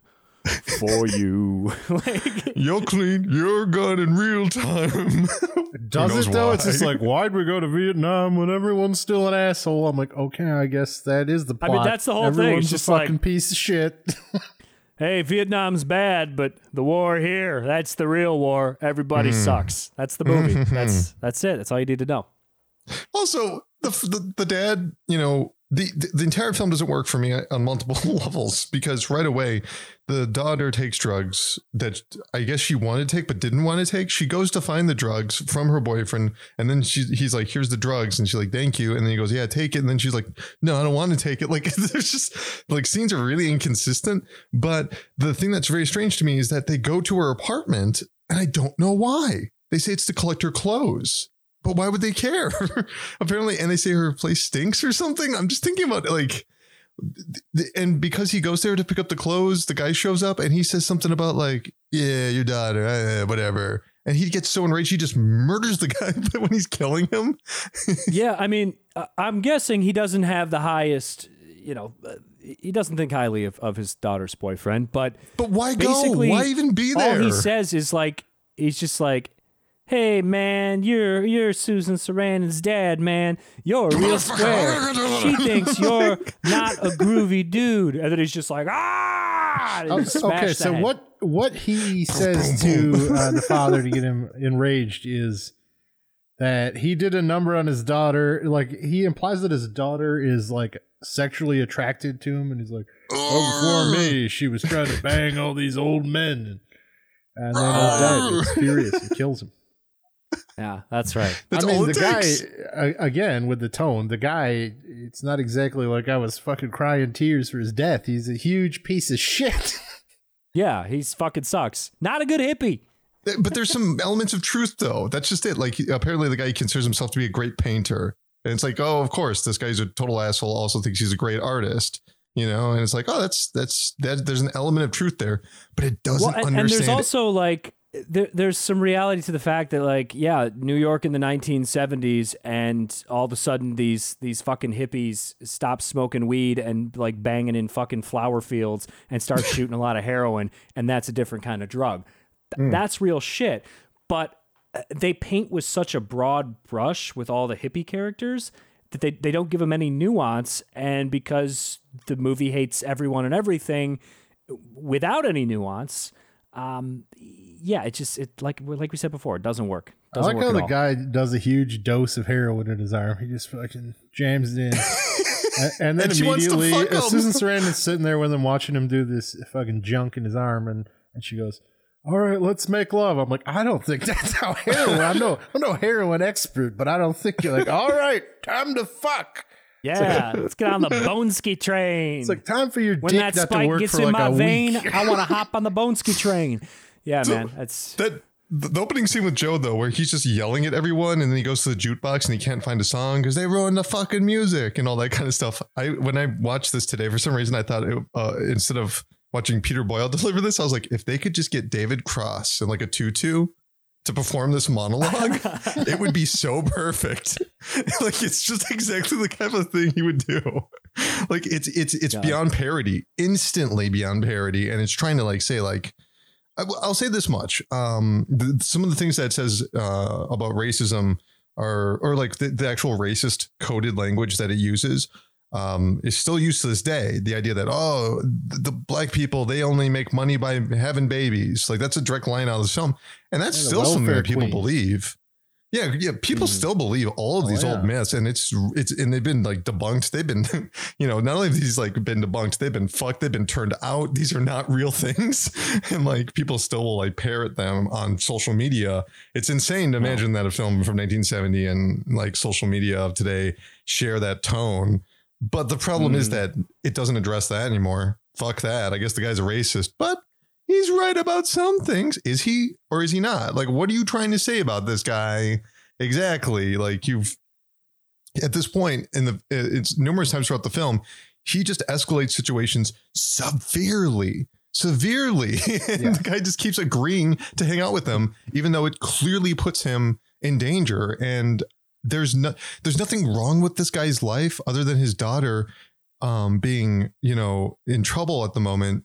S2: for you. like,
S4: You'll clean your gun in real time.
S3: Does
S4: Who knows
S3: it though? It's just like, why'd we go to Vietnam when everyone's still an asshole? I'm like, okay, I guess that is the
S2: I
S3: plot.
S2: mean, that's the whole thing. It's
S3: Everyone's
S2: just
S3: a fucking
S2: like-
S3: piece of shit.
S2: hey, Vietnam's bad, but the war here, that's the real war. Everybody
S4: Hmm.
S2: sucks. That's the movie. that's that's it. That's all you need to know.
S4: Also, the, the the dad, you know, the, the entire film doesn't work for me on multiple levels because right away the daughter takes drugs that I guess she wanted to take but didn't want to take. She goes to find the drugs from her boyfriend, and then she he's like, "Here's the drugs," and she's like, "Thank you," and then he goes, "Yeah, take it," and then she's like, "No, I don't want to take it." Like there's just like scenes are really inconsistent. But the thing that's very strange to me is that they go to her apartment, and I don't know why. They say it's to collect her clothes. But why would they care? Apparently, and they say her place stinks or something. I'm just thinking about like and because he goes there to pick up the clothes, the guy shows up and he says something about like, "Yeah, your daughter, eh, whatever." And he gets so enraged, he just murders the guy when he's killing him.
S2: yeah, I mean, uh, I'm guessing he doesn't have the highest, you know, he doesn't think highly of, of his daughter's boyfriend, but
S4: But why go? Why even be there?
S2: all he says is like, he's just like, "Hey, man, you're you're Susan Sarandon's dad, man. You're a real square. She thinks you're not a groovy dude." And then he's just like, "Ah!" and
S3: Okay, okay, so
S2: head.
S3: what what he says to uh, the father to get him enraged is that he did a number on his daughter. Like he implies that his daughter is like sexually attracted to him, and he's like, "Oh, before me, she was trying to bang all these old men." And then his dad gets furious and kills him.
S2: Yeah, that's right.
S4: That's
S3: I mean,
S4: all
S3: the
S4: it
S3: guy
S4: takes.
S3: a- again with the tone. The guy, it's not exactly like I was fucking crying tears for his death. He's a huge piece of shit.
S2: Yeah, he's fucking sucks. Not a good hippie.
S4: but there's some elements of truth though. That's just it. Like apparently the guy considers himself to be a great painter. And it's like, oh, of course, this guy's a total asshole. Also thinks he's a great artist, you know. And it's like, oh, that's that's that. There's an element of truth there, but it doesn't
S2: Well, and,
S4: understand.
S2: and there's also like there, there's some reality to the fact that like yeah, New York in the 1970s, and all of a sudden these these fucking hippies stop smoking weed and like banging in fucking flower fields and start shooting a lot of heroin, and that's a different kind of drug. Th- That's real shit. But uh, they paint with such a broad brush with all the hippie characters that they, they don't give them any nuance and because the movie hates everyone and everything without any nuance um yeah it just it like like we said before it doesn't work
S3: I
S2: doesn't
S3: like
S2: work
S3: how
S2: at
S3: the
S2: all.
S3: guy does a huge dose of heroin in his arm. He just fucking jams it in. A- and then
S4: And she wants to
S3: immediately,
S4: fuck
S3: uh,
S4: him.
S3: Susan Sarandon's sitting there with him, watching him do this fucking junk in his arm, and, and she goes, "All right, let's make love." I'm like, I don't think that's how heroin. I'm no, I'm no heroin expert, but I don't think you're like, all right, time to fuck.
S2: Yeah let's get on the boneski train.
S3: It's like time for your
S2: when that spike gets in
S3: like
S2: my vein i want to hop on the boneski train. Yeah man that's
S4: that the the opening scene with Joe though, where he's just yelling at everyone, and then he goes to the jukebox and he can't find a song because they ruined the fucking music and all that kind of stuff. I when I watched this today, for some reason, I thought it, uh, instead of watching Peter Boyle deliver this, I was like, if they could just get David Cross in like a tutu to perform this monologue, it would be so perfect. like it's just exactly the kind of thing he would do. Like it's it's it's
S2: God.
S4: beyond parody, instantly beyond parody, and it's trying to like say like I, will say this much: um, the, some of the things that it says uh, about racism are, or like the, the actual racist coded language that it uses, um, is still used to this day. The idea that oh, the, black people they only make money by having babies, like that's a direct line out of the film, and that's
S3: Yeah,
S4: still something that people
S3: queens.
S4: believe. Yeah, yeah. People still believe all of
S3: Oh,
S4: these
S3: yeah.
S4: old myths, and it's it's and they've been like debunked. They've been, you know, not only have these like been debunked, they've been fucked. They've been turned out. These are not real things, and like people still will like parrot them on social media. It's insane to imagine that a film from 1970 and like social media of today share that tone. But the problem is
S2: Mm.
S4: that it doesn't address that anymore. Fuck that. I guess the guy's a racist, but he's right about some things. Is he or is he not? Like, what are you trying to say about this guy? Exactly. Like you've at this point in the it's numerous times throughout the film, he just escalates situations severely. Severely. and the guy just keeps agreeing to hang out with them, even though it clearly puts him in danger. And there's no there's nothing wrong with this guy's life other than his daughter um being, you know, in trouble at the moment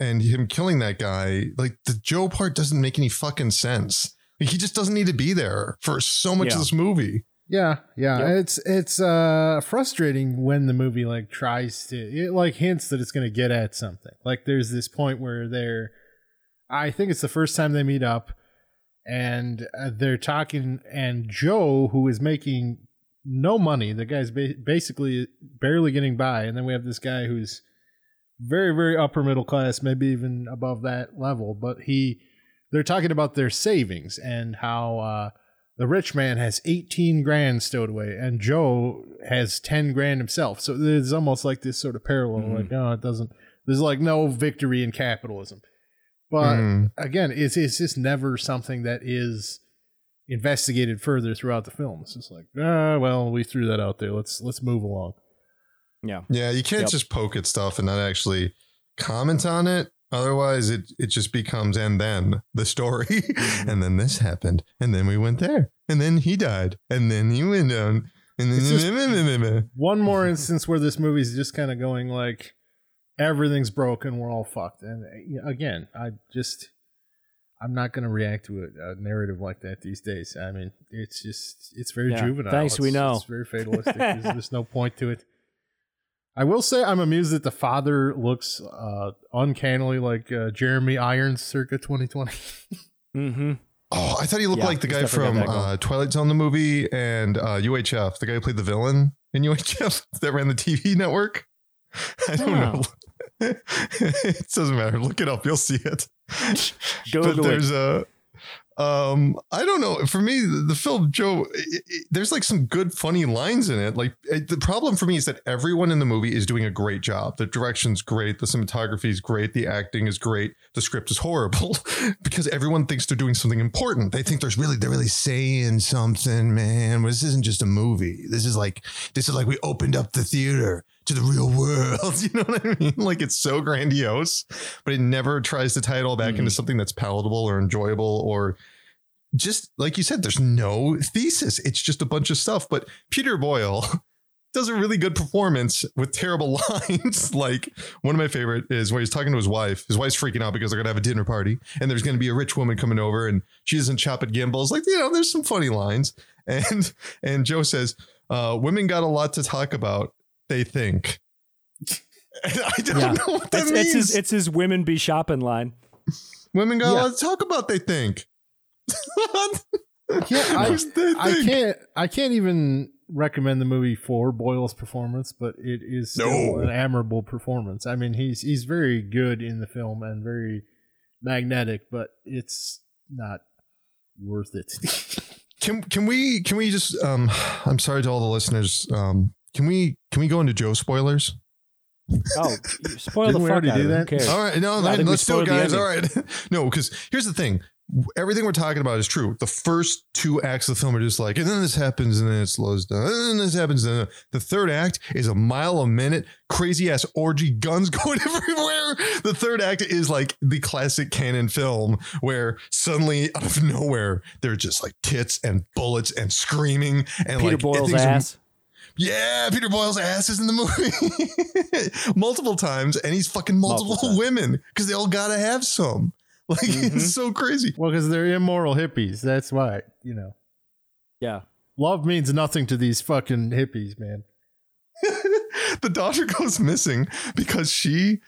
S4: and him killing that guy. Like the Joe part doesn't make any fucking sense. Like, he just doesn't need to be there for so much
S2: Yeah.
S4: of this movie.
S3: Yeah, yeah.
S2: Yep.
S3: It's it's uh frustrating when the movie like tries to it like hints that it's going to get at something. Like there's this point where they're I think it's the first time they meet up and uh, they're talking and Joe who is making no money. The guy's ba- basically barely getting by, and then we have this guy who's very, very upper middle class, maybe even above that level. But he, they're talking about their savings and how uh, the rich man has 18 grand stowed away, and Joe has 10 grand himself. So there's almost like this sort of parallel. Like, oh, it doesn't. There's like no victory in capitalism. But
S4: Mm.
S3: again, it's it's just never something that is investigated further throughout the film. It's just like, ah, well, we threw that out there. Let's let's move along.
S2: Yeah.
S4: Yeah, you can't
S2: Yep.
S4: just poke at stuff and not actually comment on it. Otherwise, it it just becomes and then the story,
S3: Mm-hmm.
S4: and then this happened, and then we went there, and then he died, and then he went down, and then
S3: One more instance where this movie's just kind of going like everything's broken, we're all fucked. And uh, again, I just I'm not going to react to a, a narrative like that these days. I mean, it's just it's very
S2: Yeah.
S3: juvenile.
S2: Thanks, we know.
S3: It's very fatalistic. there's, there's no point to it. I will say I'm amused that the father looks uh, uncannily like uh, Jeremy Irons circa 2020.
S2: Mm-hmm.
S4: Oh, I thought he looked
S2: Yeah,
S4: like the guy from
S2: got that going.
S4: uh, Twilight Zone, the movie, and uh, UHF, the guy who played the villain in UHF that ran the TV network. I don't
S2: Oh.
S4: know. it doesn't matter. Look it up. You'll see it.
S2: Google
S4: but there's a um i don't know. For me the, the film joe it, it- there's like some good funny lines in it. Like it, the problem for me is that everyone in the movie is doing a great job. The direction's great. The cinematography is great. The acting is great. The script is horrible because everyone thinks they're doing something important. They think there's really they're really saying something man. This isn't just a movie. This is like this is like we opened up the theater to the real world you know what i mean like it's so grandiose but it never tries to tie it all back into something that's palatable or enjoyable or just like you said, there's no thesis. It's just a bunch of stuff. But Peter Boyle does a really good performance with terrible lines. like one of my favorite is where he's talking to his wife. His wife's freaking out because they're gonna have a dinner party and there's gonna be a rich woman coming over and she doesn't chop at Gimbels. Like, you know, there's some funny lines. And and Joe says, uh, women got a lot to talk about, they think. And I don't
S2: Yeah.
S4: know what that
S2: It's,
S4: means.
S2: it's his it's his women be shopping line.
S4: Women got
S3: Yeah.
S4: a lot to talk about, they think.
S3: Yeah, I,
S4: What's they
S3: I
S4: think?
S3: can't. I can't even recommend the movie for Boyle's performance, but it is still
S4: No.
S3: an admirable performance. I mean, he's he's very good in the film and very magnetic, but it's not worth it.
S4: Can can we can we just um I'm sorry to all the listeners. Um can we can we go into Joe spoilers?
S2: Oh, you spoil
S3: Didn't
S2: the
S3: we
S2: fuck
S3: already
S2: out
S3: do
S2: of it. Who
S3: that?
S2: cares?
S4: All right, no,
S2: Yeah, I
S4: let's do it, guys. All right. no, because here's the thing. Everything we're talking about is true. The first two acts of the film are just like, and then this happens, and then it slows down, and then this happens. And then the third act is a mile a minute, crazy ass orgy, guns going everywhere. The third act is like the classic Cannon film where suddenly out of nowhere they're just like tits and bullets and screaming and
S2: Peter
S4: like
S2: Boyle's
S4: things are-
S2: ass.
S4: Yeah, Peter Boyle's ass is in the movie multiple times, and he's fucking multiple,
S2: Multiple
S4: women because they all gotta have some. Like
S2: Mm-hmm.
S4: it's so crazy.
S3: well, because they're immoral hippies. That's why you know.
S2: Yeah.
S3: Love means nothing to these fucking hippies, man.
S4: the daughter goes missing because she,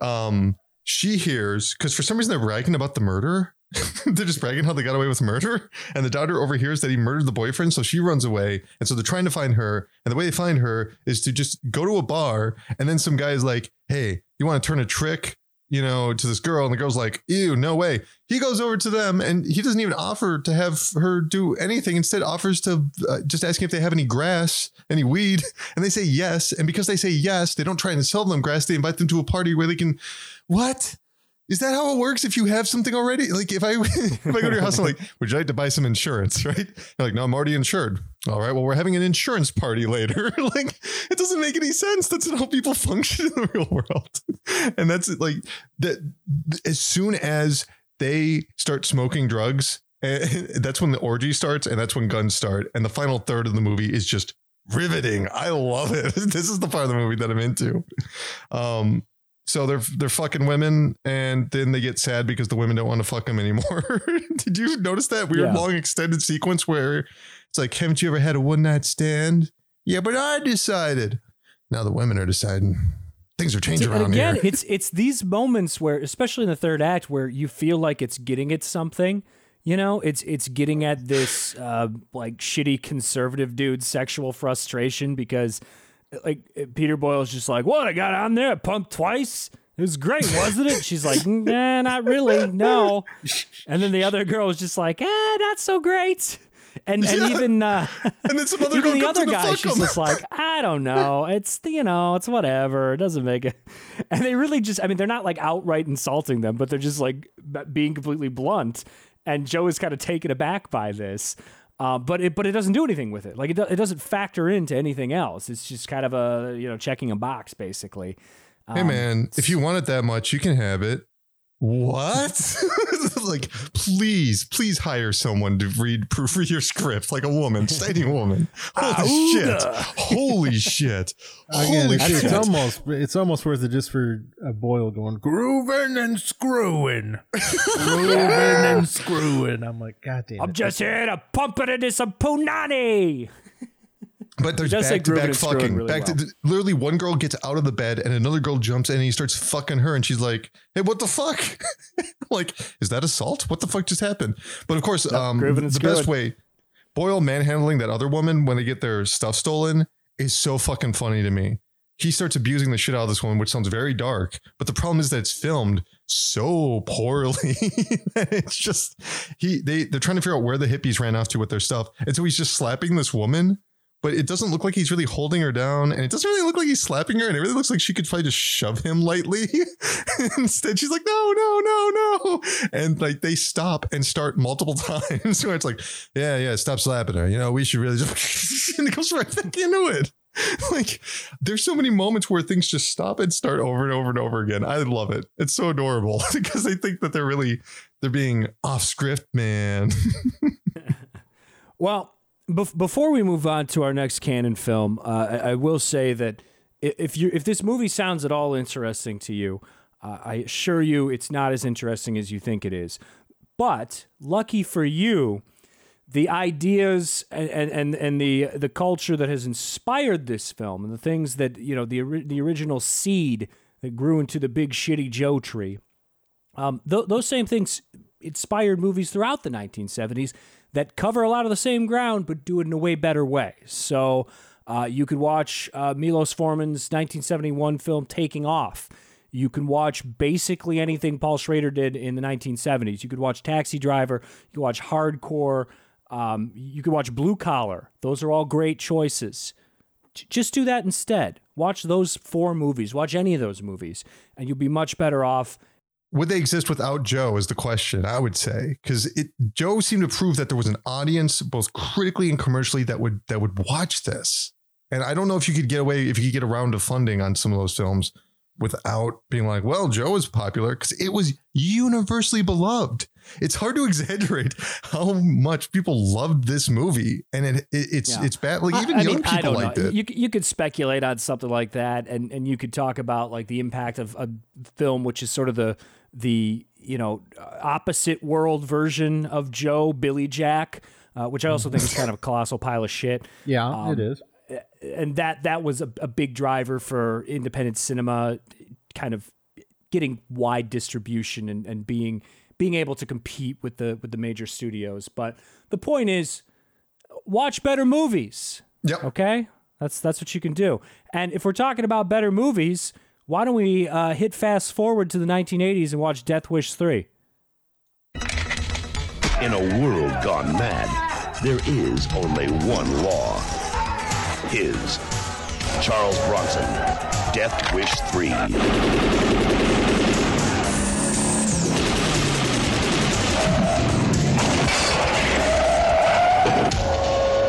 S4: um, she hears because for some reason they're bragging about the murder. they're just bragging how they got away with murder, and the daughter overhears that he murdered the boyfriend, so she runs away. And so they're trying to find her, and the way they find her is to just go to a bar, and then some guy is like, "Hey, you want to turn a trick?" You know, to this girl, and the girl's like, "Ew, no way." He goes over to them, and he doesn't even offer to have her do anything. Instead, offers to uh, just asking if they have any grass, any weed, and they say yes. And because they say yes, they don't try and sell them grass. They invite them to a party where they can. What? Is that how it works? If you have something already, like if I if I go to your house, I'm like, would you like to buy some insurance? Right? You're like, no, I'm already insured. All right. Well, we're having an insurance party later. like, it doesn't make any sense. That's not how people function in the real world. and that's like that. As soon as they start smoking drugs, that's when the orgy starts, and that's when guns start. And the final third of the movie is just riveting. I love it. This is the part of the movie that I'm into. Um, so they're they're fucking women, and then they get sad because the women don't want to fuck them anymore. Did you notice that weird
S2: Yeah.
S4: long extended sequence where it's like, haven't you ever had a one night stand? Yeah, but I decided. Now the women are deciding. Things are changing around
S2: again,
S4: here.
S2: it's it's these moments where, especially in the third act, where you feel like it's getting at something. You know, it's it's getting at this uh, like shitty conservative dude's sexual frustration because like Peter Boyle's just like, "What? I got on there, I pumped twice. It was great, wasn't it?" She's like, "Nah, not really. No." And then the other girl was just like, "Eh, not so great." And and even uh,
S4: And then some other
S2: even
S4: girl
S2: the other guy, she's just like, I don't know. It's you know, it's whatever. It doesn't make it. And they really just, I mean, they're not like outright insulting them, but they're just like being completely blunt. And Joe is kind of taken aback by this. Uh, but it but it doesn't do anything with it. Like it, do, it doesn't factor into anything else. It's just kind of a you know checking a box basically.
S4: Hey man, if you want it that much, you can have it. What? like, please, please hire someone to read proofread your script like a woman, stating woman. Holy shit! Holy shit!
S3: Again,
S4: Holy
S3: it's,
S4: shit!
S3: it's almost it's almost worth it just for a Boyle going grooving and screwing, grooving and screwing. I'm like, God damn
S2: I'm
S3: it!
S2: just here to pump it into some punani.
S4: But there's back to back fucking.
S2: really
S4: back
S2: well.
S4: to literally one girl gets out of the bed and another girl jumps in and he starts fucking her and she's like, "Hey, what the fuck? like, is that assault? What the fuck just happened?" But of course, um, the best way Boyle manhandling that other woman when they get their stuff stolen is so fucking funny to me. He starts abusing the shit out of this woman, which sounds very dark. But the problem is that it's filmed so poorly. it's just he they they're trying to figure out where the hippies ran off to with their stuff, and so he's just slapping this woman. But it doesn't look like he's really holding her down, and it doesn't really look like he's slapping her, and it really looks like she could probably just shove him lightly. Instead, she's like, "No, no, no, no!" And like they stop and start multiple times, where it's like, "Yeah, yeah, stop slapping her." You know, we should really just. and it goes right back into it. like there's so many moments where things just stop and start over and over and over again. I love it. It's so adorable because they think that they're really they're being off script, man.
S2: Well, bef- before we move on to our next Cannon film, uh, I-, I will say that if you if this movie sounds at all interesting to you, uh, I assure you it's not as interesting as you think it is. But lucky for you, the ideas and, and, and, and the the culture that has inspired this film and the things that you know the the original seed that grew into the big shitty Joe tree um, th- those same things inspired movies throughout the 1970s that cover a lot of the same ground, but do it in a way better way. So uh, you could watch uh, Milos Forman's 1971 film Taking Off. You can watch basically anything Paul Schrader did in the 1970s. You could watch Taxi Driver. You could watch Hardcore. Um, you could watch Blue Collar. Those are all great choices. Just do that instead. Watch those four movies. Watch any of those movies, and you'll be much better off
S4: Would they exist without Joe? Is the question I would say because it Joe seemed to prove that there was an audience both critically and commercially that would that would watch this. And I don't know if you could get away if you could get a round of funding on some of those films without being like, well, Joe is popular because it was universally beloved. It's hard to exaggerate how much people loved this movie, and it, it it's
S2: Yeah.
S4: it's bad. Like even
S2: I
S4: young
S2: mean,
S4: people
S2: don't
S4: liked
S2: know.
S4: it.
S2: You you could speculate on something like that, and and you could talk about like the impact of a film which is sort of the the you know opposite world version of Joe Billy Jack, uh, which I also think is kind of a colossal pile of shit.
S3: Yeah,
S2: Um,
S3: it is.
S2: And that that was a, a big driver for independent cinema kind of getting wide distribution and, and being being able to compete with the with the major studios. But the point is watch better movies.
S4: Yep.
S2: okay? That's that's what you can do. And if we're talking about better movies why don't we uh, hit fast forward to the 1980s and watch death wish 3
S9: In a world gone mad, there is only one law. His. Charles Bronson. Death Wish 3.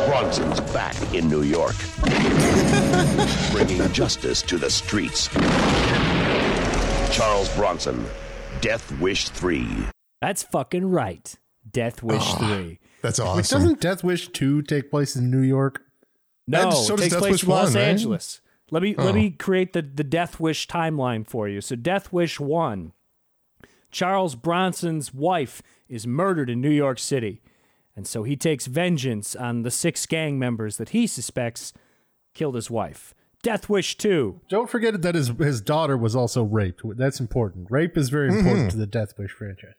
S9: Bronson's back in New York, bringing justice to the streets. Charles Bronson. Death Wish 3.
S2: that's fucking right death wish
S4: Ah.
S2: 3
S4: That's
S3: Wait,
S4: awesome.
S3: doesn't Death Wish 2 take place in New York?
S2: No,
S4: so
S2: it takes
S4: Death
S2: place
S4: Wish
S2: in Los
S4: 1, right?
S2: Angeles. Let me
S4: Oh.
S2: let me create the the Death Wish timeline for you. So Death Wish 1. Charles Bronson's wife is murdered in New York City. And so he takes vengeance on the six gang members that he suspects killed his wife. Death Wish 2.
S3: Don't forget that his his daughter was also raped. That's important. Rape is very mm-hmm. important to the Death Wish franchise.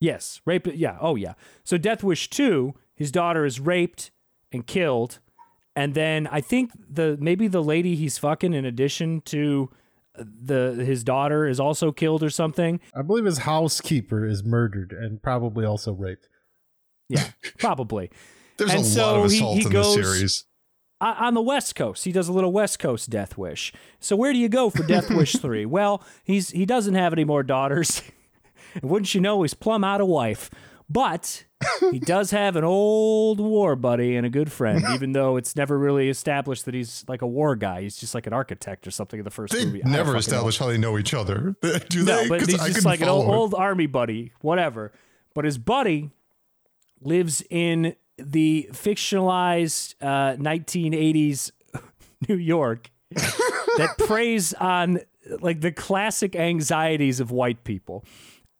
S2: Yes, rape. Yeah. Oh, yeah. So Death Wish two, his daughter is raped and killed, and then I think the maybe the lady he's fucking, in addition to uh, the his daughter, is also killed or something.
S3: I believe his housekeeper is murdered and probably also raped.
S2: Yeah, probably.
S4: There's
S2: And
S4: a
S2: so
S4: lot of assault
S2: he
S4: in
S2: goes-
S4: this series.
S2: O- on the West Coast. He does a little West Coast Death Wish. So where do you go for Death Wish three? Well, he's he doesn't have any more daughters. And Wouldn't you know, he's plumb out of wife. But he does have an old war buddy and a good friend, even though it's never really established that he's like a war guy. He's just like an architect or something in the first
S4: They
S2: movie.
S4: Never
S2: fucking know.
S4: establish how they know each other. Do
S2: No,
S4: they?
S2: but he's
S4: I
S2: just like an old, old army buddy, whatever. But his buddy lives in the fictionalized uh, 1980s New York that preys on like the classic anxieties of white people.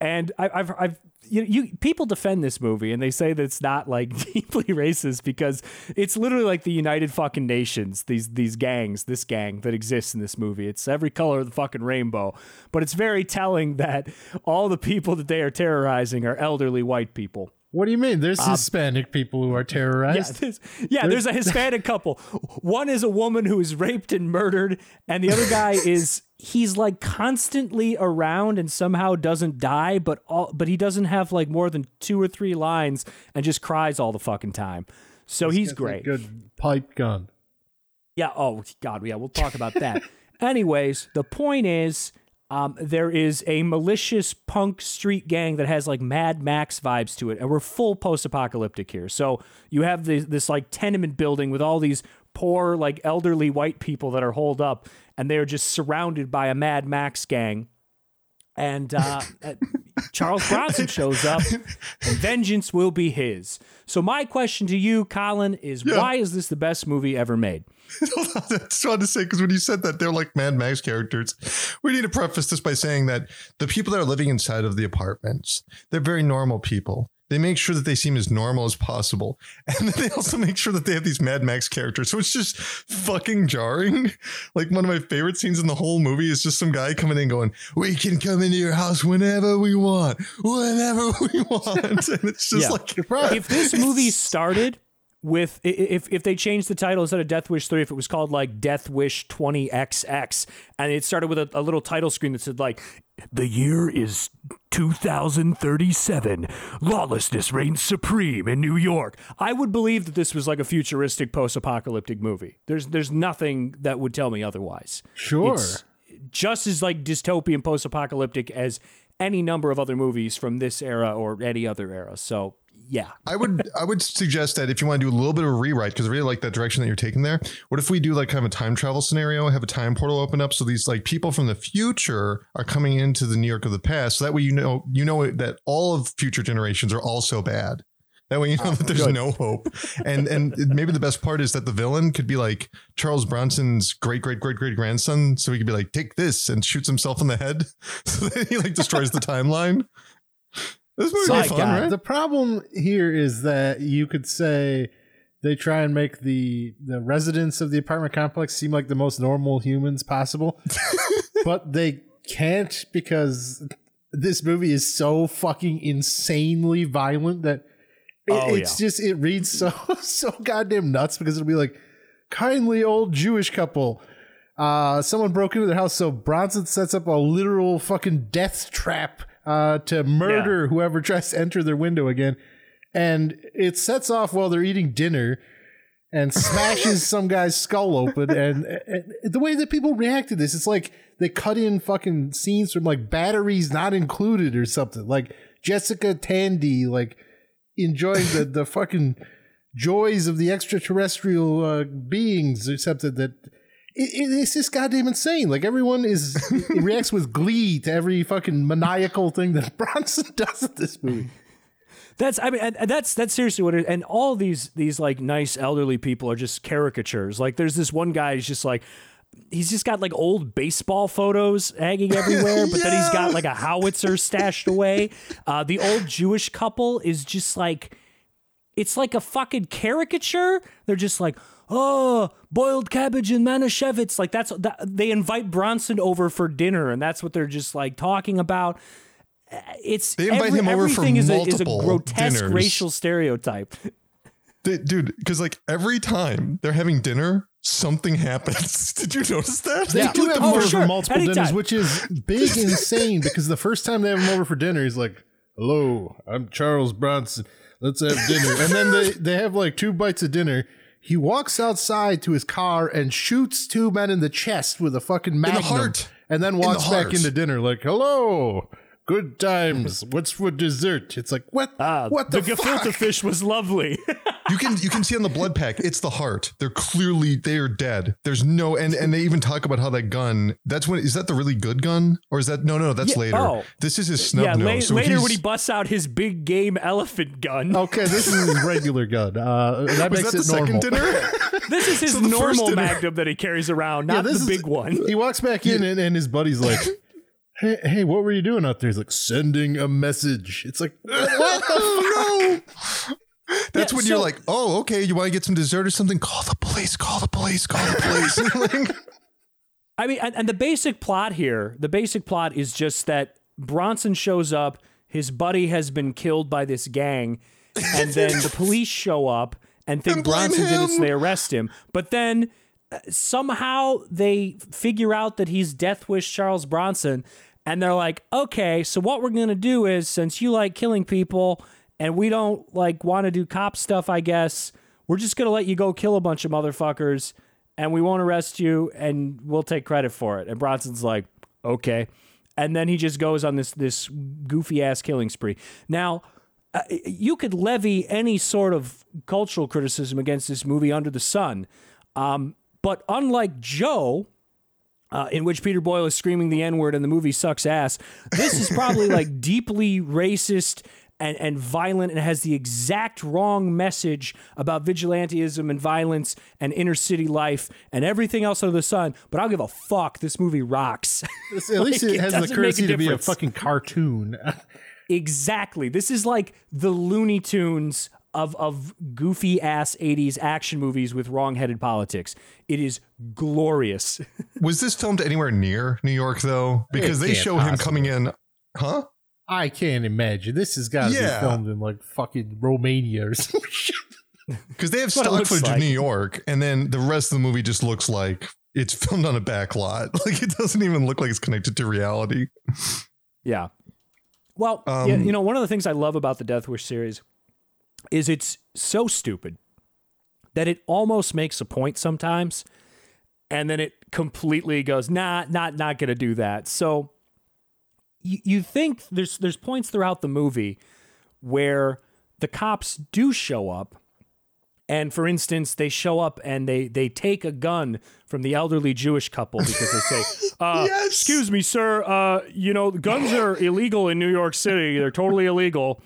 S2: And I, I've, I've, you, you, people defend this movie and they say that it's not like deeply racist because it's literally like the United fucking Nations. These, these gangs, this gang that exists in this movie. It's every color of the fucking rainbow. But it's very telling that all the people that they are terrorizing are elderly white people.
S3: What do you mean? There's um, Hispanic people who are
S2: Yeah,
S3: terrorized.
S2: there's, yeah, there's a Hispanic couple. One is a woman who is raped and murdered, and the other guy is he's like constantly around and somehow doesn't die, but all but he doesn't have like more than two or three lines and just cries all the fucking time. So he's
S3: a
S2: great.
S3: Good pipe gun.
S2: Yeah. Oh God. Yeah. We'll talk about that. Anyways, the point is, um, there is a malicious punk street gang that has like Mad Max vibes to it, and we're full post-apocalyptic here. So you have this, this like tenement building with all these poor, like elderly white people that are holed up, and they're just surrounded by a Mad Max gang. And uh, uh, Charles Bronson shows up, and vengeance will be his. So my question to you, Colin, is why is this the best movie ever made?
S4: I just wanted to say because when you said that they're like Mad Max characters, we need to preface this by saying that the people that are living inside of the apartments, they're very normal people. They make sure that they seem as normal as possible, and then they also make sure that they have these Mad Max characters. So it's just fucking jarring. Like one of my favorite scenes in the whole movie is just some guy coming in going, "We can come into your house whenever we want, whenever we want," and it's just
S2: Yeah.
S4: like
S2: if this movie started with if if they changed the title instead of Death Wish 3 if it was called like Death Wish 20XX and it started with a, a little title screen that said like the year is 2037 lawlessness reigns supreme in New York. I would believe that this was like a futuristic post-apocalyptic movie. There's there's nothing that would tell me otherwise.
S3: Sure.
S2: It's just as like dystopian post-apocalyptic as any number of other movies from this era or any other era. So yeah
S4: I would I would suggest that if you want to do a little bit of a rewrite, because I really like that direction that you're taking there. What if we do like kind of a time travel scenario, have a time portal open up, so these like people from the future are coming into the New York of the past, so that way you know you know that all of future generations are also bad. That way you know oh, that there's no hope. And and maybe the best part is that the villain could be like Charles Bronson's great great great great grandson, so he could be like take this and shoots himself in the head, so that he like destroys the timeline. This movie
S2: My
S4: be fun,
S2: God.
S4: right?
S3: The problem here is that you could say they try and make the the residents of the apartment complex seem like the most normal humans possible, but they can't because this movie is so fucking insanely violent that it,
S2: Oh,
S3: it's
S2: yeah.
S3: just it reads so so goddamn nuts because it'll be like kindly old Jewish couple. Uh, someone broke into their house, so Bronson sets up a literal fucking death trap uh, to murder whoever tries to enter their window again. And it sets off while they're eating dinner and smashes some guy's skull open. And, and the way that people react to this, it's like they cut in fucking scenes from like batteries not included or something. Like Jessica Tandy, like enjoying the, the fucking joys of the extraterrestrial uh, beings or something that it, it- it's just goddamn insane. Like everyone is reacts with glee to every fucking maniacal thing that Bronson does in this movie.
S2: That's I mean that's that's seriously what it and all these these like nice elderly people are just caricatures. Like there's this one guy who's just like he's just got like old baseball photos hanging everywhere, but then he's got like a howitzer stashed away. Uh, the old Jewish couple is just like it's like a fucking caricature. They're just like, oh, boiled cabbage and manischewitz. Like that's that, they invite Bronson over for dinner, and that's what they're just like talking about. it's
S4: They invite
S2: every-
S4: him over for
S2: everything is a, is a grotesque
S4: dinners.
S2: racial stereotype.
S4: Dude, because like every time they're having dinner, something happens. Did you notice that?
S3: They do have him
S2: Oh,
S3: over
S2: sure.
S3: for multiple
S2: Anytime.
S3: dinners, which is big insane because the first time they have him over for dinner, he's like, Hello, I'm Charles Bronson. Let's have dinner. and then they, they have like two bites of dinner. He walks outside to his car and shoots two men in the chest with a fucking magnum.
S4: heart.
S3: And then
S4: In the
S3: walks back
S4: heart.
S3: into dinner like, Hello, good times. What's for dessert? It's like, what?
S2: Ah,
S3: what the,
S2: the
S3: fuck?
S2: gefilte fish was lovely.
S4: You can you can see on the blood pack, it's the heart. They're clearly they are dead. There's no and and they even talk about how that gun. That's when is that the really good gun or is that no no that's
S2: Yeah,
S4: later.
S2: oh.
S4: This is his snub
S2: yeah,
S4: nose.
S2: la-
S4: So
S2: later
S4: he's-
S2: when he busts out his big game elephant gun.
S3: Okay, this is his regular gun. Uh, that
S4: was
S3: makes
S4: that the
S3: it normal.
S4: second dinner?
S2: This is his
S4: So
S2: normal magnum that he carries around, not
S3: this
S2: the
S3: is-
S2: big one.
S3: He walks back in and, and his buddy's like, hey, hey, what were you doing out there? He's like, sending a message. It's like, what the
S4: oh no. That's
S2: Yeah,
S4: when you're like, oh, okay, you want to get some dessert or something? Call the police, call the police, call the police. Like,
S2: I mean, and, and the basic plot here, the basic plot is just that Bronson shows up, his buddy has been killed by this gang, and then the police show up and think
S4: And
S2: Bronson did it, so they arrest him. But then uh, somehow they figure out that he's Death Wish Charles Bronson, and they're like, okay, so what we're gonna do is, since you like killing people and we don't like want to do cop stuff, I guess we're just gonna let you go kill a bunch of motherfuckers and we won't arrest you and we'll take credit for it. And Bronson's like, okay. And then he just goes on this this goofy ass killing spree. Now, uh, you could levy any sort of cultural criticism against this movie under the sun. Um, but unlike Joe, uh, in which Peter Boyle is screaming the N word and the movie sucks ass, this is probably like deeply racist and, and violent and has the exact wrong message about vigilantism and violence and inner city life and everything else under the sun. But I'll give a fuck. This movie rocks.
S3: At least
S2: Like,
S3: it has the
S2: doesn't make a
S3: courtesy to be a fucking cartoon.
S2: Exactly. This is like the Looney Tunes of of goofy ass 80s action movies with wrong-headed politics. It is glorious.
S4: was this filmed anywhere near New York though? Because they
S3: can't
S4: show him coming in, huh?
S3: I can't imagine. This has got to
S4: Yeah.
S3: be filmed in like fucking Romania or some shit.
S4: Because they have
S2: what
S4: stock footage
S2: like.
S4: of New York, and then the rest of the movie just looks like it's filmed on a back lot. Like it doesn't even look like it's connected to reality.
S2: Yeah. Well,
S4: Um,
S2: yeah, you know, one of the things I love about the Death Wish series is it's so stupid that it almost makes a point sometimes, and then it completely goes, nah, not not gonna do that. So you, you think there's there's points throughout the movie where the cops do show up and for instance, they show up and they they take a gun from the elderly Jewish couple because they say, uh,
S4: Yes.
S2: "Excuse me, sir. Uh, you know, guns are illegal in New York City. They're totally illegal.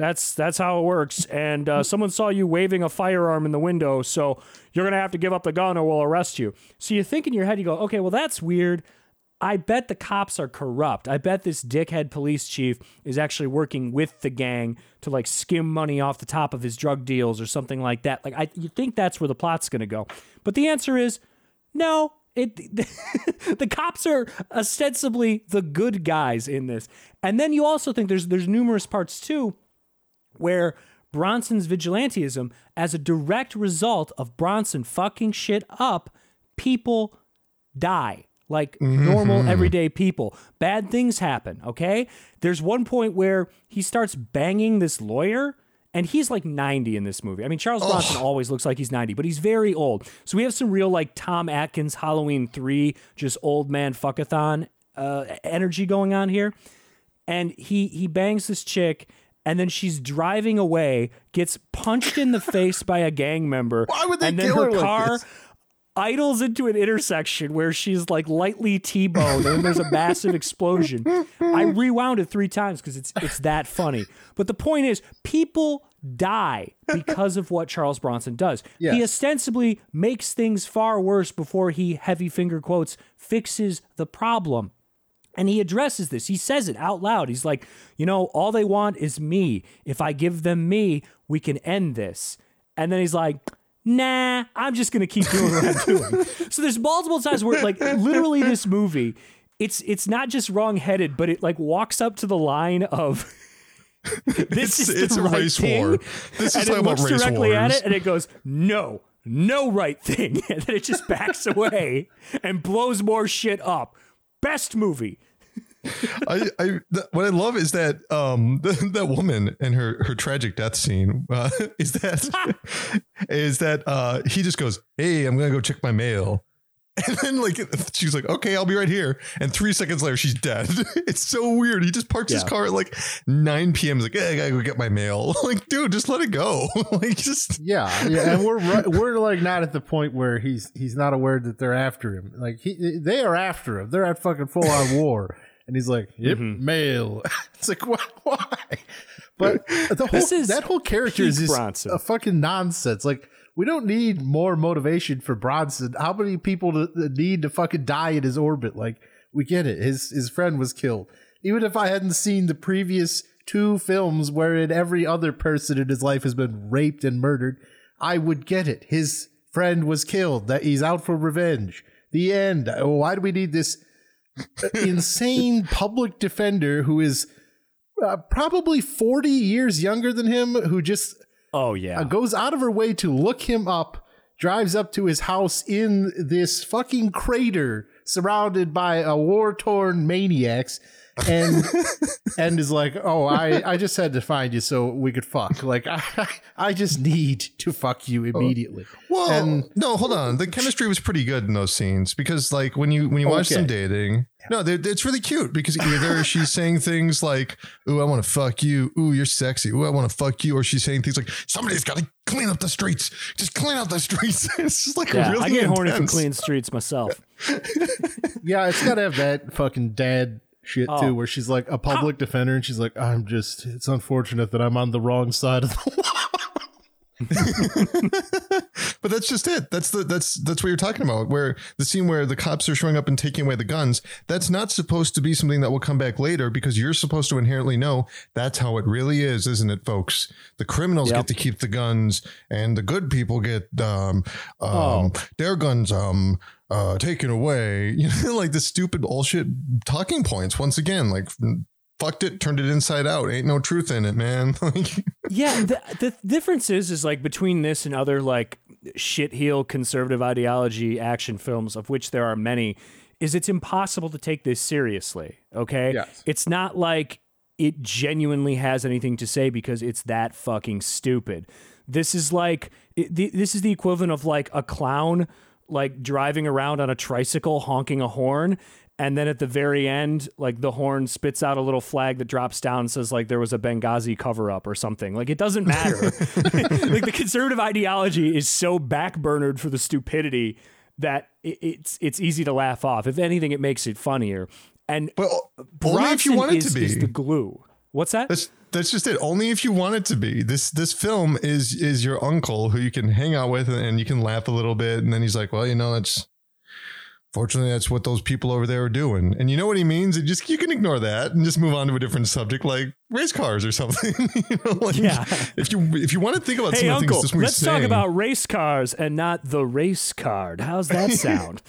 S2: That's that's how it works. And uh, someone saw you waving a firearm in the window, so you're gonna have to give up the gun or we'll arrest you." So you think in your head, you go, "Okay, well that's weird." I bet the cops are corrupt. I bet this dickhead police chief is actually working with the gang to like skim money off the top of his drug deals or something like that. Like I you think that's where the plot's going to go. But the answer is no. It the cops are ostensibly the good guys in this. And then you also think there's there's numerous parts too where Bronson's vigilantism, as a direct result of Bronson fucking shit up, people die like normal everyday people. Bad things happen, okay? There's one point where he starts banging this lawyer and he's like 90 in this movie. I mean, Charles Bronson always looks like he's 90, but he's very old. So we have some real like Tom Atkins Halloween 3 just old man fuckathon uh, energy going on here and he he bangs this chick and then she's driving away gets punched in the face by a gang member
S4: Why would they
S2: and then
S4: kill
S2: her
S4: her like
S2: car
S4: this?
S2: idles into an intersection where she's like lightly T-boned and there's a massive explosion. I rewound it three times because it's it's that funny. But the point is, people die because of what Charles Bronson does. He ostensibly makes things far worse before he heavy finger quotes fixes the problem. And he addresses this. He says it out loud. He's like, you know, all they want is me. If I give them me, we can end this. And then he's like, nah, I'm just going to keep doing what I'm doing. so there's multiple times where, like, literally, this movie it's it's not just wrong-headed, but it like walks up to the line of this
S4: It's-
S2: is
S4: it's
S2: the
S4: a
S2: right
S4: race
S2: thing,
S4: war. This is
S2: and it
S4: talking about
S2: looks
S4: race
S2: directly at it and it goes no, no right thing, and then it just backs away and blows more shit up. Best movie.
S4: I, I th- what I love is that um th- that woman and her her tragic death scene uh, is that is that uh he just goes hey I'm gonna go check my mail and then like she's like okay I'll be right here and three seconds later she's dead it's so weird he just parks his car at like 9 p.m he's like hey, I gotta go get my mail like dude just let it go like just
S3: Yeah, yeah, and we're right, we're like not at the point where he's he's not aware that they're after him. Like he, they are after him. They're at fucking full on war, and he's like, "Yep,
S2: Mm-hmm.
S3: mail." It's like, why? why? But the whole
S2: This is
S3: that whole character is just
S2: Bronson.
S3: a fucking nonsense. Like we don't need more motivation for Bronson. How many people to, that need to fucking die in his orbit? Like we get it. His his friend was killed. Even if I hadn't seen the previous two films wherein every other person in his life has been raped and murdered, I would get it. His friend was killed. That he's out for revenge. The end. Oh, Why do we need this insane public defender who is uh, probably 40 years younger than him who just
S2: Oh yeah.
S3: uh, goes out of her way to look him up, drives up to his house in this fucking crater surrounded by a war torn maniacs. And and is like, oh, I I just had to find you so we could fuck. Like I I just need to fuck you oh. immediately.
S4: Well,
S3: And-
S4: no, hold on. The chemistry was pretty good in those scenes because, like, when you when you oh, watch them dating, no, they- it's really cute because either she's saying things like, "Ooh, I want to fuck you," "Ooh, you're sexy," "Ooh, I want to fuck you," or she's saying things like, "Somebody's got to clean up the streets, just clean up the streets." it's just like
S2: yeah,
S4: really
S2: I get horny from
S4: intense.
S2: clean streets myself.
S3: Yeah, it's gotta have that fucking dad shit
S2: Oh.
S3: too, where she's like a public defender and she's like, I'm just it's unfortunate that I'm on the wrong side of the law.
S4: But that's just it. That's the that's that's what you're talking about. Where the scene where the cops are showing up and taking away the guns, that's not supposed to be something that will come back later because you're supposed to inherently know that's how it really is, isn't it, folks? The criminals
S2: Yep.
S4: get to keep the guns, and the good people get um, um
S2: Oh.
S4: their guns um uh taken away. You know, like the stupid bullshit talking points. Once again, like fucked it, turned it inside out. Ain't no truth in it, man.
S2: Yeah, the, the difference is is like between this and other like shit heel conservative ideology action films, of which there are many, is it's impossible to take this seriously. Okay,
S3: Yes.
S2: it's not like it genuinely has anything to say because it's that fucking stupid. This is like it, the, this is the equivalent of like a clown like driving around on a tricycle honking a horn and then at the very end like the horn spits out a little flag that drops down and says like there was a Benghazi cover up or something. Like it doesn't matter. Like the conservative ideology is so backburnered for the stupidity that it's it's easy to laugh off. If anything it makes it funnier. And
S4: but only if you
S2: Bronson
S4: want it
S2: is,
S4: to be.
S2: is the glue. What's that?
S4: That's that's just it. Only if you want it to be. This this film is is your uncle who you can hang out with and you can laugh a little bit, and then he's like, well, you know, that's fortunately that's what those people over there are doing, and you know what he means. And just you can ignore that and just move on to a different subject like race cars or something. you know, like
S2: Yeah.
S4: if you if you want to think about
S2: Hey
S4: some of the
S2: uncle,
S4: things this
S2: let's talk about race cars and not the race card. How's that sound?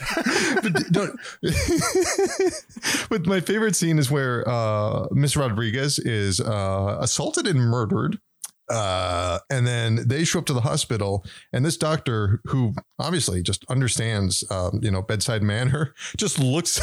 S4: but but my favorite scene is where uh, Miss Rodriguez is uh, assaulted and murdered. Uh, and then they show up to the hospital, and this doctor, who obviously just understands, um, you know, bedside manner, just looks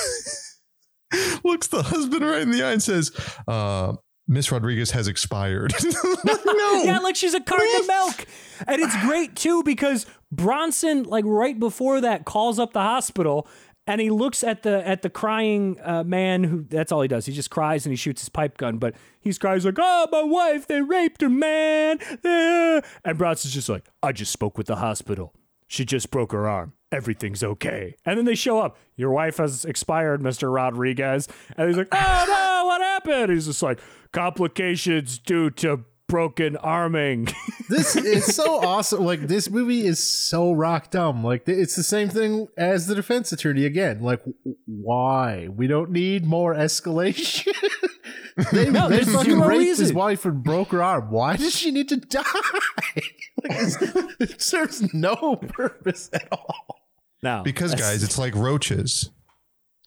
S4: looks the husband right in the eye and says, uh, "Miss Rodriguez has expired." no,
S2: yeah, like she's a carton of milk. And it's great too because Bronson, like right before that, calls up the hospital and he looks at the at the crying uh, man who that's all he does. He just cries and he shoots his pipe gun, but he's cries like, "Oh, my wife, they raped her, man!" Ah." And Bronson's just like, "I just spoke with the hospital. She just broke her arm. Everything's okay." And then they show up. Your wife has expired, Mister Rodriguez. And he's like, "Oh no, what happened?" He's just like, "Complications due to." Broken arming.
S3: this is so awesome. Like this movie is so rock dumb. Like it's the same thing as the defense attorney again. Like w- why? We don't need more escalation. they
S2: No,
S3: they
S2: there's
S3: fucking
S2: zero
S3: raped his
S2: reason.
S3: wife and broke her arm. Why does she need to die? like this, it serves no purpose at all.
S2: Now,
S4: because guys, it's like roaches.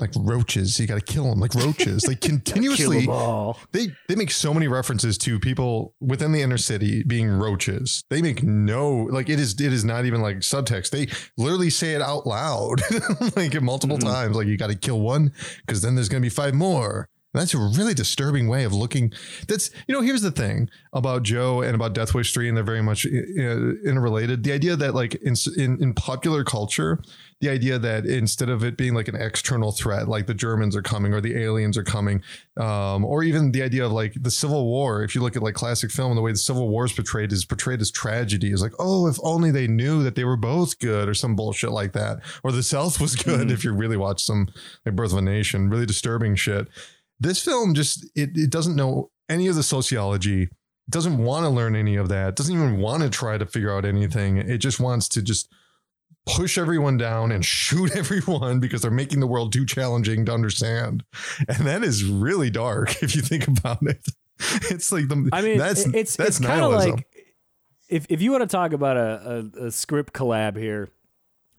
S4: Like roaches. You got to kill them like roaches. Like continuously they they make so many references to people within the inner city being roaches. They make no like it is it is not even like subtext. They literally say it out loud like multiple mm-hmm. times. Like you got to kill one because then there's to be five more. And that's a really disturbing way of looking. That's you know here's the thing about Joe and about Death Wish three, and they're very much uh, interrelated. The idea that like in in, in popular culture, the idea that instead of it being like an external threat, like the Germans are coming or the aliens are coming, um, or even the idea of like the Civil War. If you look at like classic film and the way the Civil War is portrayed is portrayed as tragedy, is like, oh, if only they knew that they were both good or some bullshit like that, or the South was good. If you really watch some like Birth of a Nation, really disturbing shit. This film just it, it doesn't know any of the sociology doesn't want to learn any of that doesn't even want to try to figure out anything. It just wants to just push everyone down and shoot everyone because they're making the world too challenging to understand. And that is really dark if you think about it. It's like the
S2: I mean,
S4: that's
S2: it's
S4: that's
S2: it's kind of like if if you want to talk about a, a, a script collab here,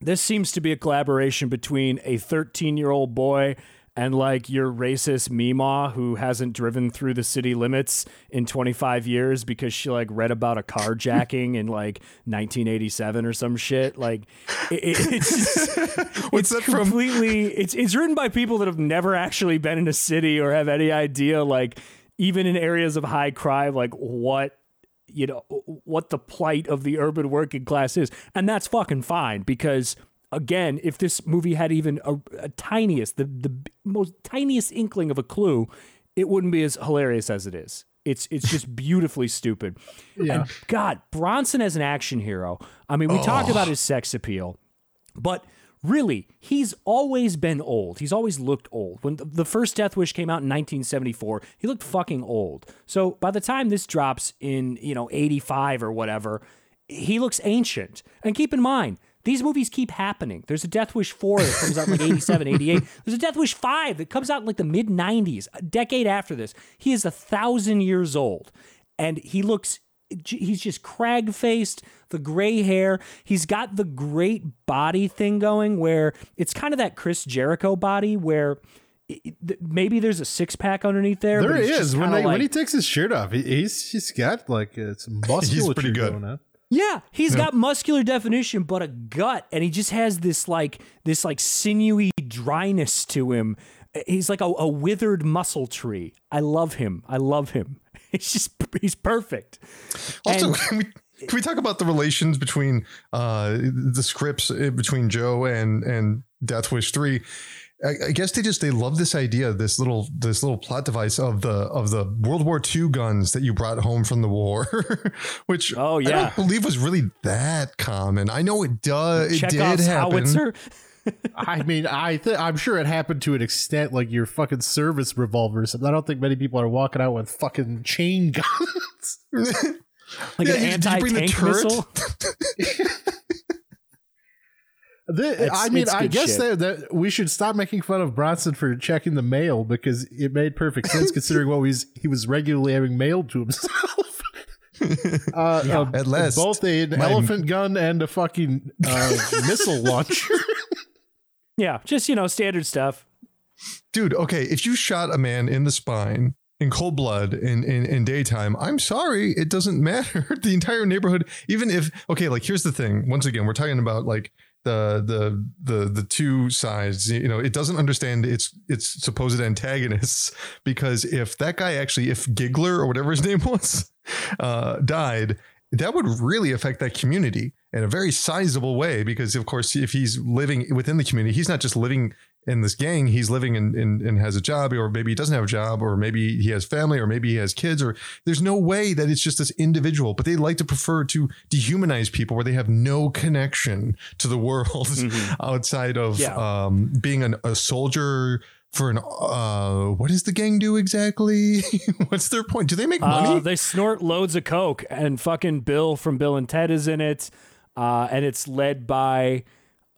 S2: this seems to be a collaboration between a 13 year old boy and like your racist Mima who hasn't driven through the city limits in 25 years because she like read about a carjacking in like 1987 or some shit. Like it, it- it's
S4: What's
S2: it's
S4: that from?
S2: completely it's it's written by people that have never actually been in a city or have any idea like even in areas of high crime like what you know what the plight of the urban working class is and that's fucking fine because again if this movie had even a, a tiniest the the most tiniest inkling of a clue it wouldn't be as hilarious as it is it's it's just beautifully stupid and god bronson as an action hero i mean we oh. talked about his sex appeal but really, he's always been old. He's always looked old. When the first Death Wish came out in 1974, he looked fucking old. So by the time this drops in, you know, 85 or whatever, he looks ancient. And keep in mind, these movies keep happening. There's a Death Wish 4 that comes out in like 87, 88. There's a Death Wish 5 that comes out in like the mid 90s, a decade after this. He is a thousand years old. And he looks he's just crag faced, the gray hair. He's got the great body thing going where it's kind of that Chris Jericho body where it- it- maybe there's a six pack underneath there.
S3: There
S2: but
S3: is when
S2: kinda
S3: they, when he takes his shirt off. He, he's he's got like uh, some He's
S4: pretty good.
S3: going on.
S2: Yeah, he's got muscular definition, but a gut, and he just has this like this like sinewy dryness to him. He's like a, a withered muscle tree. I love him. I love him. He's just he's perfect.
S4: Also,
S2: And-
S4: can we can we talk about the relations between uh, the scripts uh, between Joe and and Death Wish Three? I, I guess they just they love this idea, this little this little plot device of the of the World War II guns that you brought home from the war, which
S2: Oh, yeah, I
S4: don't believe was really that common. I know it does. It did
S2: Chekhov's
S4: happen.
S2: howitzer.
S3: I mean, I th- I'm sure it happened to an extent, like your fucking service revolvers. I don't think many people are walking out with fucking chain guns.
S2: like
S4: Yeah,
S2: an
S4: you- did you bring the
S2: anti-tank
S4: turret?
S2: missile.
S3: The- I mean, I guess that, that we should stop making fun of Bronson for checking the mail because it made perfect sense considering what he's, he was regularly having mailed to himself. uh, uh,
S4: At last,
S3: both a, an
S4: my-
S3: elephant gun and a fucking uh, missile launcher.
S2: Yeah, just you know, standard stuff.
S4: dude okay if you shot a man in the spine in cold blood in, in in daytime i'm sorry it doesn't matter the entire neighborhood even if okay like here's the thing once again we're talking about like the the the the two sides you know it doesn't understand its its supposed antagonists because if that guy actually if giggler or whatever his name was uh died that would really affect that community in a very sizable way because of course if he's living within the community he's not just living in this gang he's living in, in and has a job or maybe he doesn't have a job or maybe he has family or maybe he has kids or there's no way that it's just this individual but they like to prefer to dehumanize people where they have no connection to the world outside of
S2: Yeah.
S4: um, being an, a soldier for an uh what does the gang do exactly what's their point do they make money
S2: Uh, they snort loads of coke, and fucking Bill from Bill and Ted is in it, uh, and it's led by.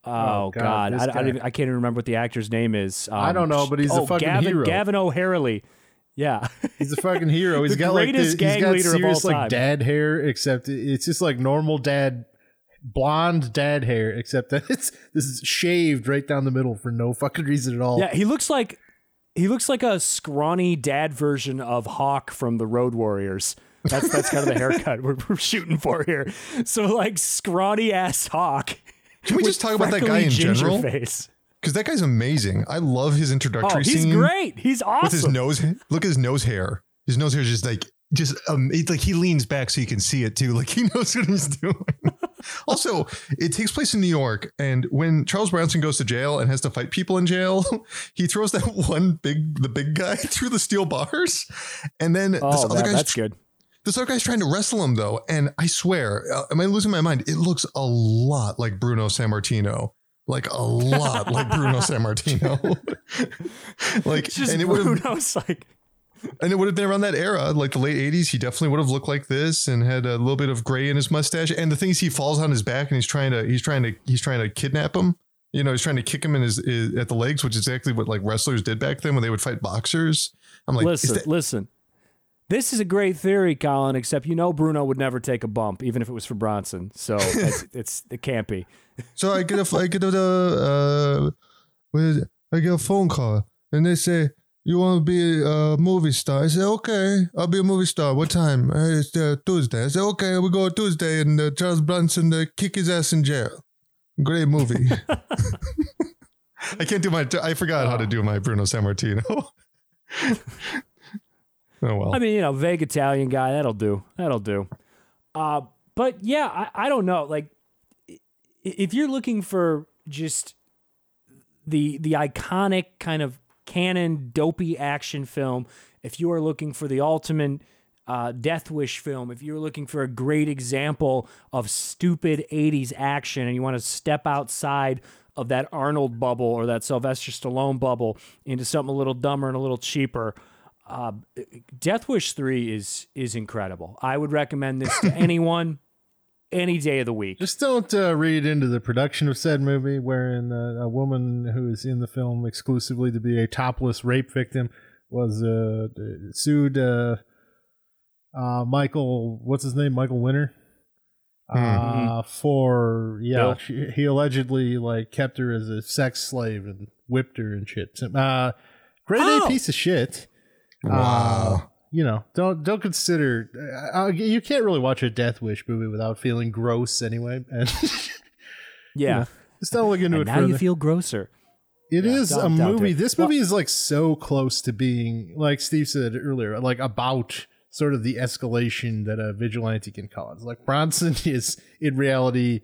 S2: Oh,
S3: Oh, God,
S2: God, I, I, don't even- I can't even remember what the actor's name is. Um,
S3: I don't know, but he's a
S2: oh,
S3: fucking
S2: Gavin,
S3: hero.
S2: Gavin O'Herlihy. Yeah,
S3: He's a fucking hero. He's
S2: The
S3: got like the,
S2: greatest
S3: he's
S2: gang
S3: got
S2: leader of all
S3: serious like dad hair, except it's just like normal dad blonde dad hair, except that it's this is shaved right down the middle for no fucking reason at all.
S2: Yeah, he looks like he looks like a scrawny dad version of Hawk from the Road Warriors. That's that's kind of the haircut we're, we're shooting for here. So like scrawny ass Hawk.
S4: Can we just talk about that guy in general?
S2: Face.
S4: Because that guy's amazing. I love his introductory
S2: Oh, he's
S4: scene.
S2: great. He's awesome.
S4: With his nose, look at his nose hair. His nose hair is just like, just um, it's like he leans back so you can see it too. Like he knows what he's doing. also, it takes place in New York, and when Charles Bronson goes to jail and has to fight people in jail, he throws that one big, the big guy through the steel bars, and then this
S2: Oh,
S4: other
S2: that-
S4: guy's
S2: that's good.
S4: This other guy's trying to wrestle him though, and I swear, uh, am I losing my mind? It looks a lot like Bruno Sammartino, like a lot like Bruno Sammartino. like,
S2: Just
S4: and it would have,
S2: Bruno's like
S4: and it would have been around that era, like the late '80s. He definitely would have looked like this and had a little bit of gray in his mustache. And the thing is, he falls on his back and he's trying to, he's trying to, he's trying to kidnap him. You know, he's trying to kick him in his, his at the legs, which is exactly what like wrestlers did back then when they would fight boxers. I'm like,
S2: listen,
S4: that-
S2: listen. This is a great theory, Colin. Except you know Bruno would never take a bump, even if it was for Bronson. So it's, it's it can't be.
S4: So I get a I get a uh, it? I get a phone call and they say you want to be a movie star. I say okay, I'll be a movie star. What time? Uh, it's uh, Tuesday. I say okay, we go Tuesday and uh, Charles Bronson uh, kick his ass in jail. Great movie. I can't do my. I forgot how to do my Bruno Sammartino. Oh well.
S2: I mean, you know, vague Italian guy. That'll do. That'll do. Uh, but yeah, I, I don't know. Like, if you're looking for just the the iconic kind of Cannon dopey action film, if you are looking for the ultimate uh, Death Wish film, if you're looking for a great example of stupid '80s action, and you want to step outside of that Arnold bubble or that Sylvester Stallone bubble into something a little dumber and a little cheaper. Uh, Death Wish three is is incredible. I would recommend this to anyone, any day of the week.
S3: Just don't uh, read into the production of said movie, wherein uh, a woman who is in the film exclusively to be a topless rape victim was uh, sued uh, uh, Michael, what's his name, Michael Winner, uh, for yeah, she, he allegedly like kept her as a sex slave and whipped her and shit. Uh, great
S2: Oh!
S3: piece of shit.
S4: Wow.
S3: Uh, you know, don't don't consider. Uh, you can't really watch a Death Wish movie without feeling gross anyway. And
S2: Yeah.
S3: know, just don't look into
S2: and
S3: it
S2: now
S3: further.
S2: you feel grosser.
S3: It
S2: Yeah,
S3: is a
S2: don't- don't
S3: movie.
S2: it.
S3: This
S2: Well-
S3: movie is like so close to being, like Steve said earlier, like about sort of the escalation that a vigilante can cause. Like Bronson is in reality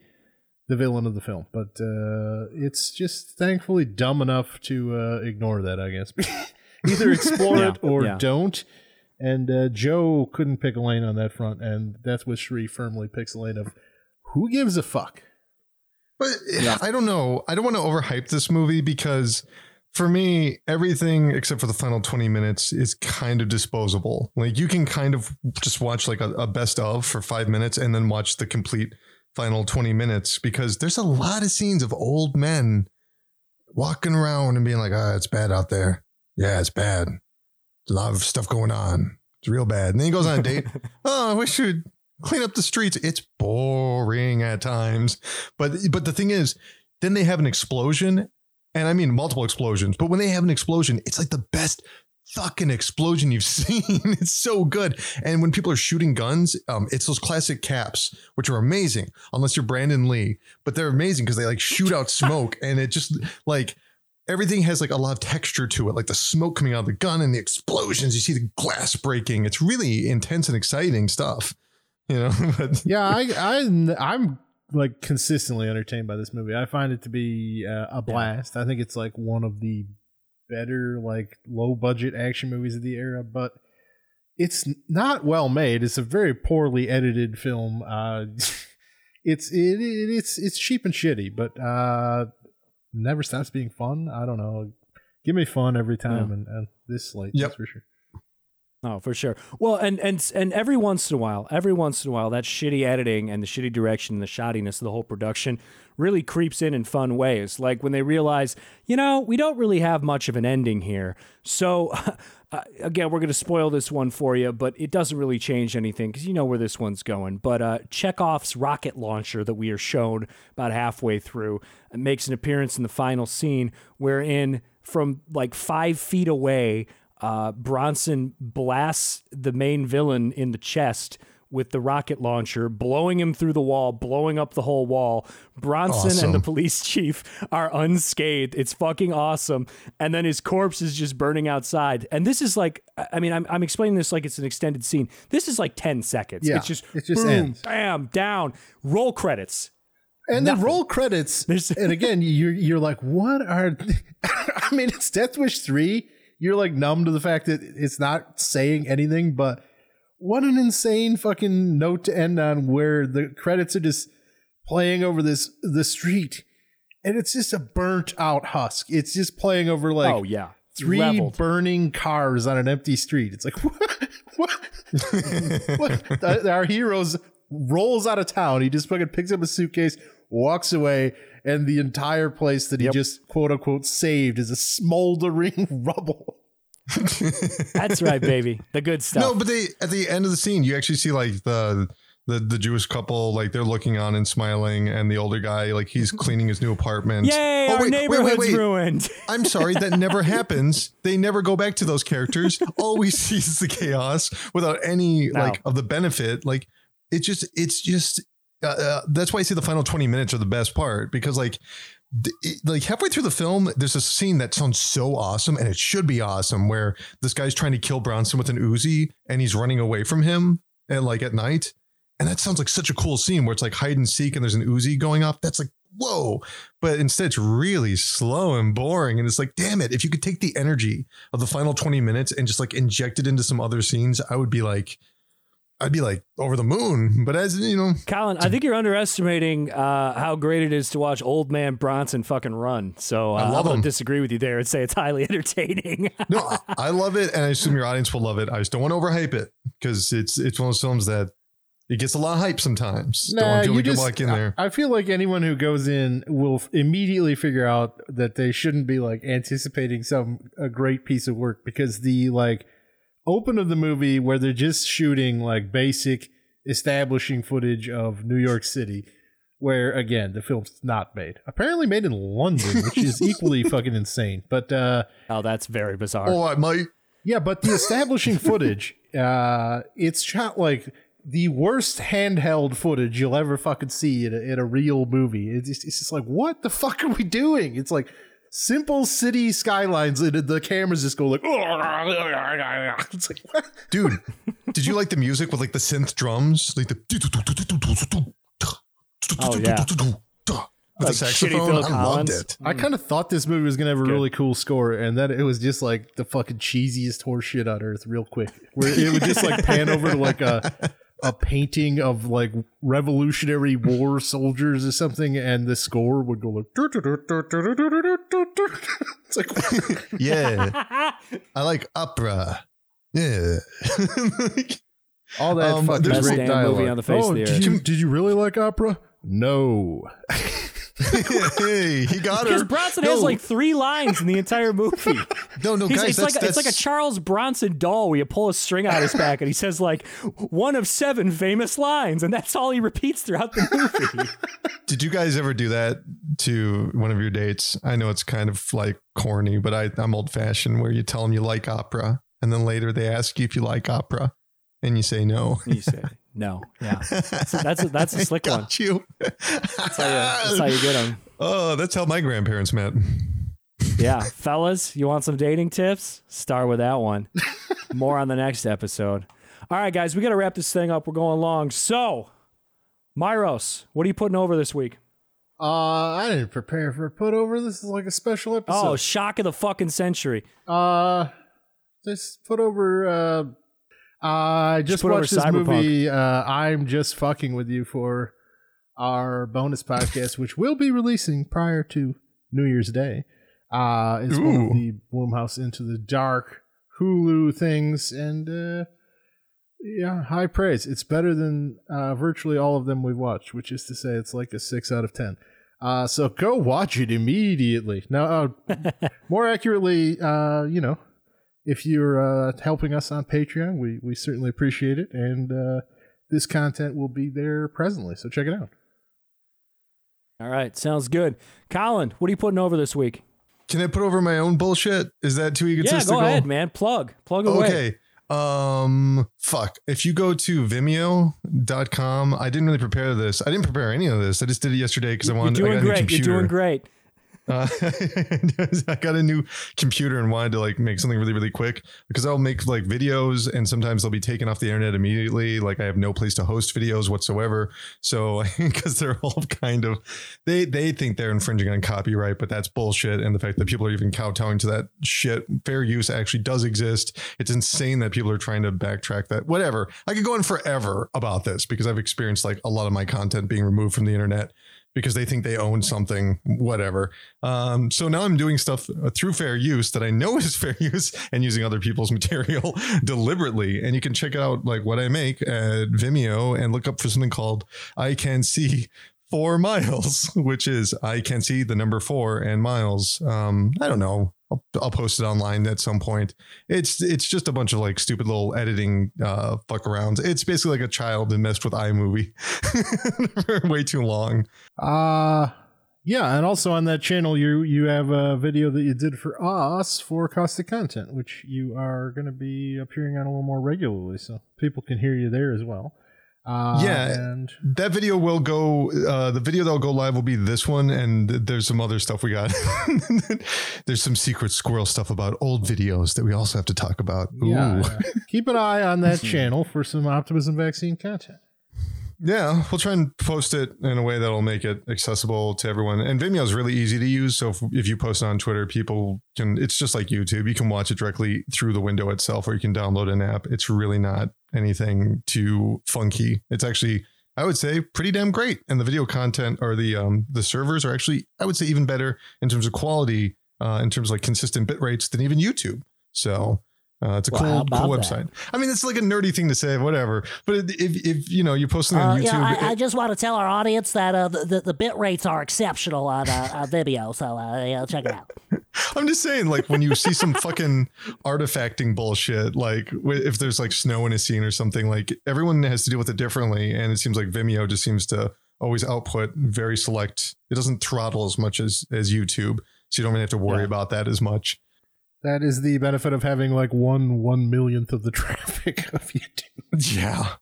S3: the villain of the film, but uh, it's just thankfully dumb enough to uh, ignore that. I guess either explore
S2: Yeah,
S3: it or
S2: yeah.
S3: don't. And uh, Joe couldn't pick a lane on that front, and that's what Shri firmly picks a lane of. Who gives a fuck?
S4: But I don't know. I don't want to overhype this movie because for me, everything except for the final 20 minutes is kind of disposable. Like you can kind of just watch like a, a best of for five minutes and then watch the complete final 20 minutes because there's a lot of scenes of old men walking around and being like, ah, it's bad out there. Yeah, it's bad. a lot of stuff going on. It's real bad. And then he goes on a date. oh, I wish you'd clean up the streets. It's boring at times. But but the thing is, then they have an explosion. And I mean multiple explosions. But when they have an explosion, it's like the best fucking explosion you've seen. it's so good. And when people are shooting guns, um, it's those classic caps, which are amazing, unless you're Brandon Lee. But they're amazing because they like shoot out smoke and it just like everything has like a lot of texture to it, like the smoke coming out of the gun and the explosions. You see the glass breaking. It's really intense and exciting stuff. You know, but
S3: yeah, I, I, I'm like consistently entertained by this movie. I find it to be uh, a blast. I think it's like one of the better, like low budget action movies of the era, but it's not well made. It's a very poorly edited film. Uh, it's it, it it's it's cheap and shitty, but uh, never stops being fun. I don't know. Give me fun every time,
S2: Yeah.
S3: and, and this slate,
S4: Yep.
S3: that's for sure.
S2: Oh, for sure. Well, and and and every once in a while, every once in a while, that shitty editing and the shitty direction and the shoddiness of the whole production really creeps in in fun ways. Like when they realize, you know, we don't really have much of an ending here. So, uh, again, we're going to spoil this one for you, but it doesn't really change anything because you know where this one's going. But uh, Chekhov's rocket launcher that we are shown about halfway through makes an appearance in the final scene, wherein from like five feet away uh, Bronson blasts the main villain in the chest with the rocket launcher, blowing him through the wall, blowing up the whole wall. Bronson
S4: Awesome.
S2: and the police chief are unscathed. It's fucking awesome. And then his corpse is just burning outside. And this is like, I mean, I'm, I'm explaining this like it's an extended scene. This is like 10 seconds.
S3: Yeah,
S2: it's just,
S3: it just
S2: boom,
S3: ends.
S2: bam, down, roll credits.
S3: And then
S2: Nothing.
S3: roll credits. And again, you're you're like, what are? I mean, it's Death Wish three. You're like numb to the fact that it's not saying anything. But what an insane fucking note to end on, where the credits are just playing over this the street, and it's just a burnt out husk. It's just playing over like
S2: oh, yeah.
S3: three
S2: Leveled.
S3: burning cars on an empty street. It's like what? what? what? Our heroes rolls out of town. He just fucking picks up a suitcase, walks away, and the entire place that he
S2: Yep.
S3: just quote unquote saved is a smoldering rubble.
S2: That's right, baby. The good stuff.
S4: No, but they at the end of the scene, you actually see like the the the Jewish couple, like they're looking on and smiling, and the older guy, like he's cleaning his new apartment.
S2: Yay,
S4: Oh,
S2: our
S4: wait, wait, wait,
S2: neighborhood's
S4: wait.
S2: ruined.
S4: I'm sorry, that never happens. They never go back to those characters. All we see is the chaos without any
S2: No.
S4: like of the benefit. Like it just, it's just. Uh, uh, that's why I say the final 20 minutes are the best part because like like halfway through the film there's a scene that sounds so awesome and it should be awesome where this guy's trying to kill Bronson with an Uzi and he's running away from him and like at night. And that sounds like such a cool scene where it's like hide and seek and there's an Uzi going off. That's like whoa. But instead it's really slow and boring and it's like damn it if you could take the energy of the final 20 minutes and just like inject it into some other scenes I would be like I'd be like over the moon but as you know
S2: Colin, I think you're underestimating uh, how great it is to watch old man Bronson fucking run. So uh,
S4: I love
S2: I'm
S4: him.
S2: to disagree with you there and say it's highly entertaining.
S4: no, I- I love it, and I assume your audience will love it. I just don't want to overhype it because it's it's one of those films that it gets a lot of hype sometimes. don't want people to get like in there.
S3: I, I feel like anyone who goes in will f- immediately figure out that they shouldn't be like anticipating some a great piece of work because the like open of the movie where they're just shooting like basic establishing footage of New York City where again the film's not made apparently made in london which is equally fucking insane but uh
S2: oh, that's very bizarre.
S4: oh, I might.
S3: yeah, but the establishing footage, uh, it's shot like the worst handheld footage you'll ever fucking see in a, in a real movie. It's just, it's just like, what the fuck are we doing? It's like simple city skylines, and the cameras just go like, it's like, what?
S4: Dude, did you like the music with like the synth drums, like the
S2: oh, oh, yeah.
S4: with
S2: Like
S4: the saxophone? I loved
S2: Collins.
S4: it.
S3: I kind of thought this movie was gonna have a really cool score, and then it was just like the fucking cheesiest horse shit on earth, real quick. Where it would just like pan over to like a a painting of like Revolutionary War soldiers or something, and the score would go like. It's like
S4: Yeah, I like opera. Yeah.
S3: all that
S4: Um,
S3: fucking
S4: there's-
S3: great
S2: Best damn
S3: dialogue.
S2: movie on the face
S3: oh,
S2: of the
S3: did
S2: earth.
S3: you did you really like opera? No.
S4: hey, he got
S2: Because
S4: her.
S2: Bronson
S4: no,
S2: has like three lines in the entire movie.
S4: no, no,
S2: He's-
S4: guys.
S2: it's
S4: that's,
S2: like a, it's like a Charles Bronson doll where you pull a string out of his back and he says like one of seven famous lines, and that's all he repeats throughout the movie.
S4: Did you guys ever do that to one of your dates? I know it's kind of like corny, but I, I'm old fashioned where you tell them you like opera and then later they ask you if you like opera and you say no.
S2: you say no, yeah. So that's a, that's a slick one.
S4: Got you.
S2: That's how you, that's how you get them.
S4: Oh, that's how my grandparents met.
S2: Yeah, fellas, you want some dating tips? Start with that one. More on the next episode. All right, guys, we got to wrap this thing up. We're going long. So, Myros, what are you putting over this week?
S3: Uh, I didn't prepare for a put over. This is like a special episode.
S2: Oh, shock of the fucking century.
S3: Uh, just put over. Uh, I just
S2: over
S3: watched this
S2: Cyberpunk.
S3: movie. Uh, I'm just fucking with you for our bonus podcast, which we'll be releasing prior to New Year's Day. Uh, it's one of
S4: Ooh.
S3: the Blumhouse Into the Dark Hulu things, and uh, yeah, high praise. It's better than uh, virtually all of them we've watched, which is to say, it's like a six out of ten. Uh, so go watch it immediately. Now, uh, more accurately, uh, you know, if you're uh, helping us on Patreon, we, we certainly appreciate it. And uh, this content will be there presently. So check it out.
S2: All right, sounds good. Colin, what are you putting over this week?
S4: Can I put over my own bullshit? Is that too egotistical?
S2: Yeah,
S4: egotistical?
S2: go ahead, man. Plug, plug away.
S4: Okay. Um, fuck. If you go to vimeo.com, I didn't really prepare this. I didn't prepare any of this. I just did it yesterday because I
S2: You're
S4: wanted I got
S2: doing
S4: a new
S2: great. You're doing great.
S4: Uh, I got a new computer and wanted to like make something really, really quick because I'll make like videos and sometimes they'll be taken off the internet immediately. Like I have no place to host videos whatsoever. So because they're all kind of they they think they're infringing on copyright, but that's bullshit. And the fact that people are even kowtowing to that shit, fair use actually does exist. It's insane that people are trying to backtrack that. Whatever. I could go on forever about this because I've experienced like a lot of my content being removed from the internet because they think they own something, whatever. Um, so now I'm doing stuff uh, through fair use that I know is fair use and using other people's material deliberately. And you can check out like what I make at Vimeo and look up for something called I Can See Four Miles, which is I Can See the number four and miles. Um, I don't know. I'll, I'll post it online at some point. It's it's just a bunch of like stupid little editing uh, fuck arounds. It's basically like a child that messed with iMovie for way too long.
S3: Uh yeah, and also on that channel you you have a video that you did for us for caustic content, which you are going to be appearing on a little more regularly, so people can hear you there as well. Uh,
S4: Yeah.
S3: and
S4: That video will go. Uh, the video that'll go live will be this one, and th- there's some other stuff we got. there's some secret squirrel stuff about old videos that we also have to talk about. Ooh.
S3: yeah, yeah. keep an eye on that channel for some optimism vaccine content.
S4: Yeah, we'll try and post it in a way that'll make it accessible to everyone. And Vimeo is really easy to use. So if, if you post it on Twitter, people can, it's just like YouTube. You can watch it directly through the window itself, or you can download an app. It's really not anything too funky. It's actually, I would say, pretty damn great. And the video content or the um, the servers are actually, I would say, even better in terms of quality, uh, in terms of like consistent bit rates than even YouTube. So uh, it's a
S10: Well,
S4: cool, cool
S10: that?
S4: website. I mean, it's like a nerdy thing to say, whatever. But if, if you know, you post something
S10: Uh,
S4: on YouTube,
S10: yeah,
S4: it-
S10: I, I just want to tell our audience that uh, the, the, the bit rates are exceptional on, uh, on Vimeo, so uh, yeah, check it out.
S4: I'm just saying, like when you see some fucking artifacting bullshit, like if there's like snow in a scene or something, like everyone has to deal with it differently, and it seems like Vimeo just seems to always output very select. It doesn't throttle as much as as YouTube, so you don't really have to worry about that as much.
S3: That is the benefit of having like one one millionth of the traffic of YouTube.
S4: Yeah.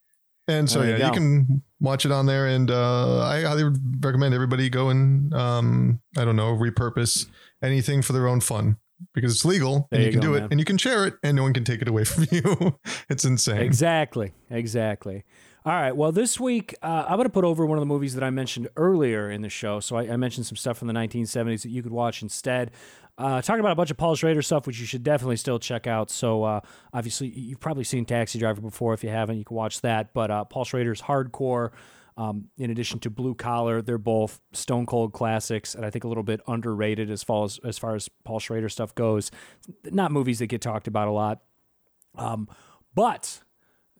S4: And so
S3: There you
S4: yeah, you
S3: go.
S4: can watch it on there, and uh, I highly recommend everybody go and um, I don't know repurpose anything for their own fun because it's legal
S2: There
S4: and you,
S2: you
S4: can
S2: go,
S4: do it
S2: man.
S4: and you can share it and no one can take it away from you. it's insane.
S2: Exactly. Exactly. All right. Well, this week uh, I'm going to put over one of the movies that I mentioned earlier in the show. So I, I mentioned some stuff from the 1970s that you could watch instead. Uh, talking about a bunch of Paul Schrader stuff, which you should definitely still check out. So uh, obviously, you've probably seen Taxi Driver before. If you haven't, you can watch that. But uh, Paul Schrader's Hardcore, um, in addition to Blue Collar, they're both stone cold classics, and I think a little bit underrated as far as as far as Paul Schrader stuff goes. Not movies that get talked about a lot. Um, but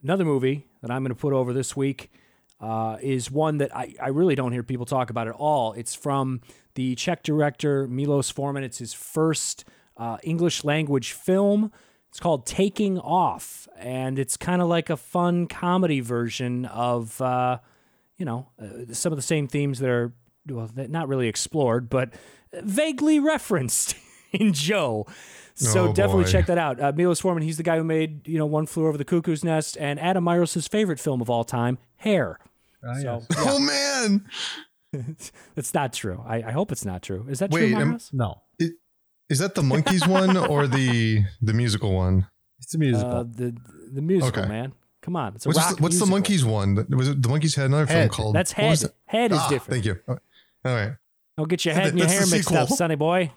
S2: another movie that I'm going to put over this week uh, is one that I, I really don't hear people talk about at all. It's from the Czech director Milos Forman. It's his first uh, English language film. It's called Taking Off, and it's kind of like a fun comedy version of, uh, you know, uh, some of the same themes that are well, not really explored, but vaguely referenced in Joe. So
S4: Oh,
S2: definitely
S4: boy.
S2: check that out. Uh, Milos Forman, he's the guy who made you know One Flew Over the Cuckoo's Nest and Adam Myros' favorite film of all time, Hair. So
S4: Oh man!
S2: it's not true. I, I hope it's not true. Is that
S4: Wait,
S2: true,
S4: am-
S3: No,
S4: Is, is that the Monkees one or the the musical one?
S3: It's a musical.
S2: Uh, the the musical
S4: Okay.
S2: man. Come on, it's a
S4: What's,
S2: rock
S4: the, what's the Monkees one? Was it the Monkees had another film called?
S2: That's
S4: what
S2: Head.
S4: it?
S2: Head is
S4: Ah,
S2: different.
S4: Thank you. All right.
S2: Don't get your head and your
S4: That's
S2: hair
S4: the
S2: mixed up,
S4: sequel.
S2: sonny boy.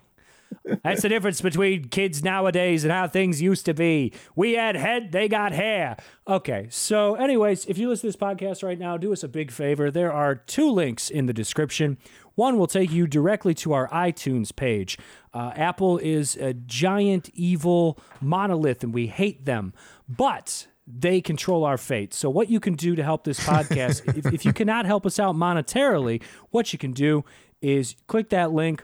S2: That's the difference between kids nowadays and how things used to be. We had head, they got hair. Okay, so, anyways, if you listen to this podcast right now, do us a big favor. There are two links in the description. One will take you directly to our iTunes page. Uh, Apple is a giant evil monolith, and we hate them. But they control our fate. So, what you can do to help this podcast, if, if you cannot help us out monetarily, what you can do is click that link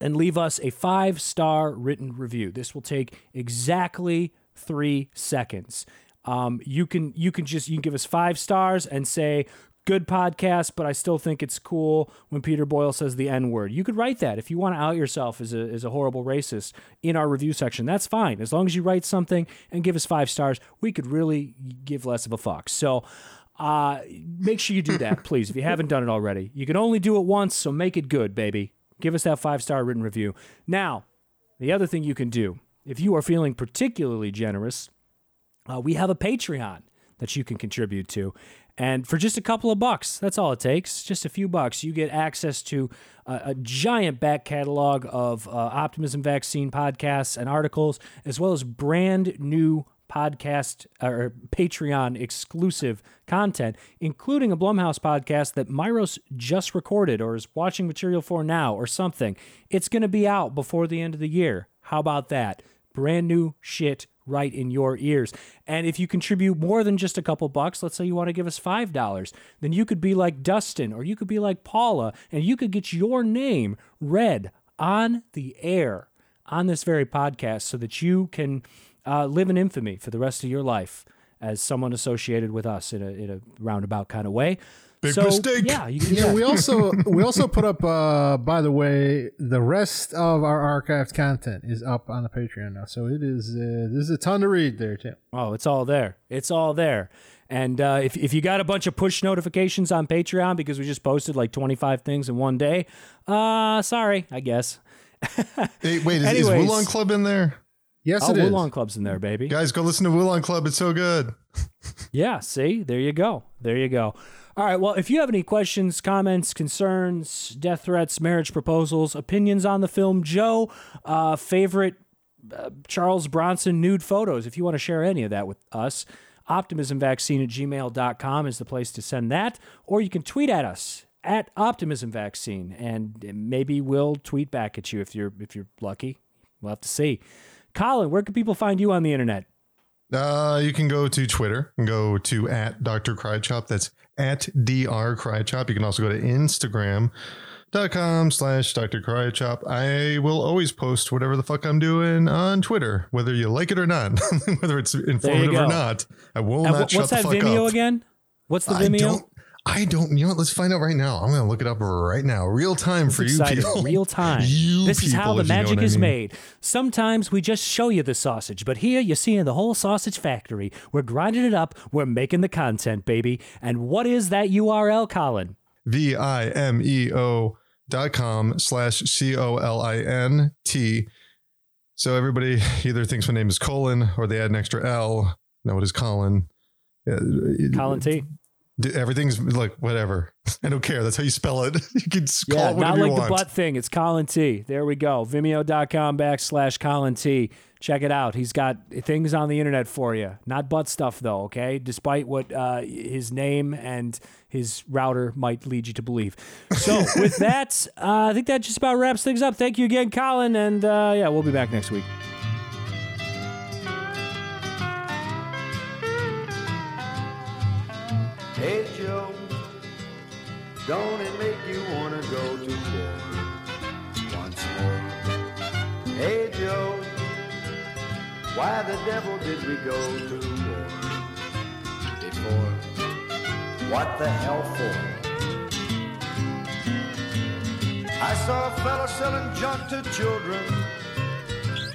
S2: and leave us a five star written review. This will take exactly three seconds. Um, you can you can just you can give us five stars and say good podcast, but I still think it's cool when Peter Boyle says the N word. You could write that if you want to out yourself as a, as a horrible racist in our review section. That's fine. As long as you write something and give us five stars, we could really give less of a fuck. So uh, make sure you do that, please, if you haven't done it already. You can only do it once, so make it good, baby. Give us that five star written review. Now, the other thing you can do, if you are feeling particularly generous, uh, we have a Patreon that you can contribute to. And for just a couple of bucks, that's all it takes, just a few bucks, you get access to a, a giant back catalog of uh, Optimism Vaccine podcasts and articles, as well as brand new podcast uh, or Patreon exclusive content, including a Blumhouse podcast that Myros just recorded or is watching material for now or something. It's going to be out before the end of the year. How about that? Brand new shit right in your ears. And if you contribute more than just a couple bucks, let's say you want to give us $5, then you could be like Dustin or you could be like Paula and you could get your name read on the air on this very podcast so that you can uh, live in infamy for the rest of your life as someone associated with us in a, in a roundabout kind of way.
S4: Big
S2: so,
S4: mistake.
S2: Yeah, you can do
S3: Yeah,
S2: that.
S3: we also we also put up. Uh, by the way, the rest of our archived content is up on the Patreon now, so it is. Uh, there's a ton to read there, Tim.
S2: Oh, it's all there. It's all there. And uh, if, if you got a bunch of push notifications on Patreon because we just posted like 25 things in one day, uh, sorry, I guess.
S4: Hey, wait, is, is
S2: Anyways.
S4: Wulong Club in there?
S3: Yes,
S2: oh,
S3: it is.
S2: Wulong Club's in there, baby.
S4: Guys, go listen to Wulong Club. It's so good.
S2: Yeah, see, there you go. There you go. All right. Well, if you have any questions, comments, concerns, death threats, marriage proposals, opinions on the film, Joe, uh, favorite uh, Charles Bronson nude photos, if you want to share any of that with us, optimismvaccine at gmail.com is the place to send that. Or you can tweet at us at optimismvaccine, and maybe we'll tweet back at you if you're if you're lucky. We'll have to see. Colin, where can people find you on the internet?
S4: Uh, you can go to Twitter and go to at Dr. Crychop. That's at Dr. Crychop. You can also go to Instagram.com slash Dr. Crychop. I will always post whatever the fuck I'm doing on Twitter, whether you like it or not, whether it's informative or not. I will
S2: And
S4: not
S2: wh-
S4: shut
S2: what's
S4: the
S2: that
S4: fuck
S2: Vimeo
S4: up.
S2: again? What's the Vimeo?
S4: I don't. You know what? Let's find out right now. I'm going to look it up right now, real time for you
S2: excited.
S4: people.
S2: Real time.
S4: You
S2: this is how the
S4: if you know
S2: magic
S4: I
S2: is
S4: mean.
S2: made. Sometimes we just show you the sausage, but here you're seeing the whole sausage factory. We're grinding it up. We're making the content, baby. And what is that URL, Colin?
S4: V I M E O dot com slash C O L I N T. So everybody either thinks my name is Colin or they add an extra L. No, it is Colin.
S2: Colin T.
S4: Everything's like whatever. I don't care. That's how you spell it. You can s- call
S2: Yeah,
S4: it
S2: not like
S4: you
S2: the butt thing. It's Colin T. There we go. Vimeo.com backslash Colin T. Check it out. He's got things on the internet for you. Not butt stuff, though, okay? Despite what uh, his name and his router might lead you to believe. So, with that, uh, I think that just about wraps things up. Thank you again, Colin. And uh, yeah, we'll be back next week.
S11: Hey Joe, don't it make you wanna go to war once more? Hey Joe, why the devil did we go to war before? What the hell for? I saw a fella selling junk to children.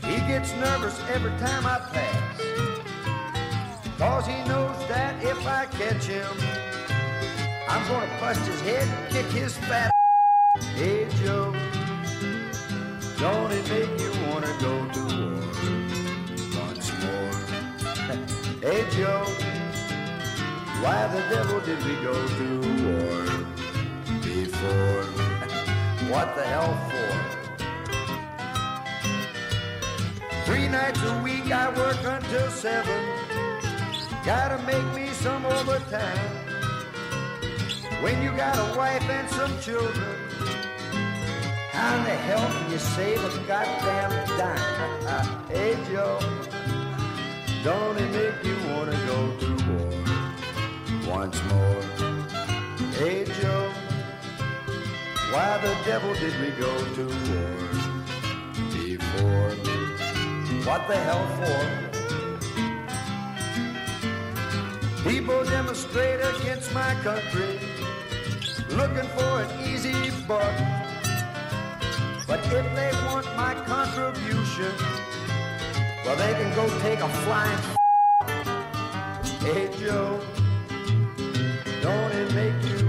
S11: He gets nervous every time I pass. Cause he knows that if I catch him, I'm gonna bust his head and kick his fat Hey Joe, don't it make you wanna go to war once more? hey Joe, why the devil did we go to war before? what the hell for? Three nights a week I work until seven. Gotta make me some overtime. When you got a wife and some children, How the hell can you save a goddamn dime? hey, Joe, don't it make you want to go to war once more? Hey, Joe, why the devil did we go to war before? What the hell for? People demonstrate against my country, looking for an easy buck. But if they want my contribution, well, they can go take a flying. Hey, Joe, don't it make you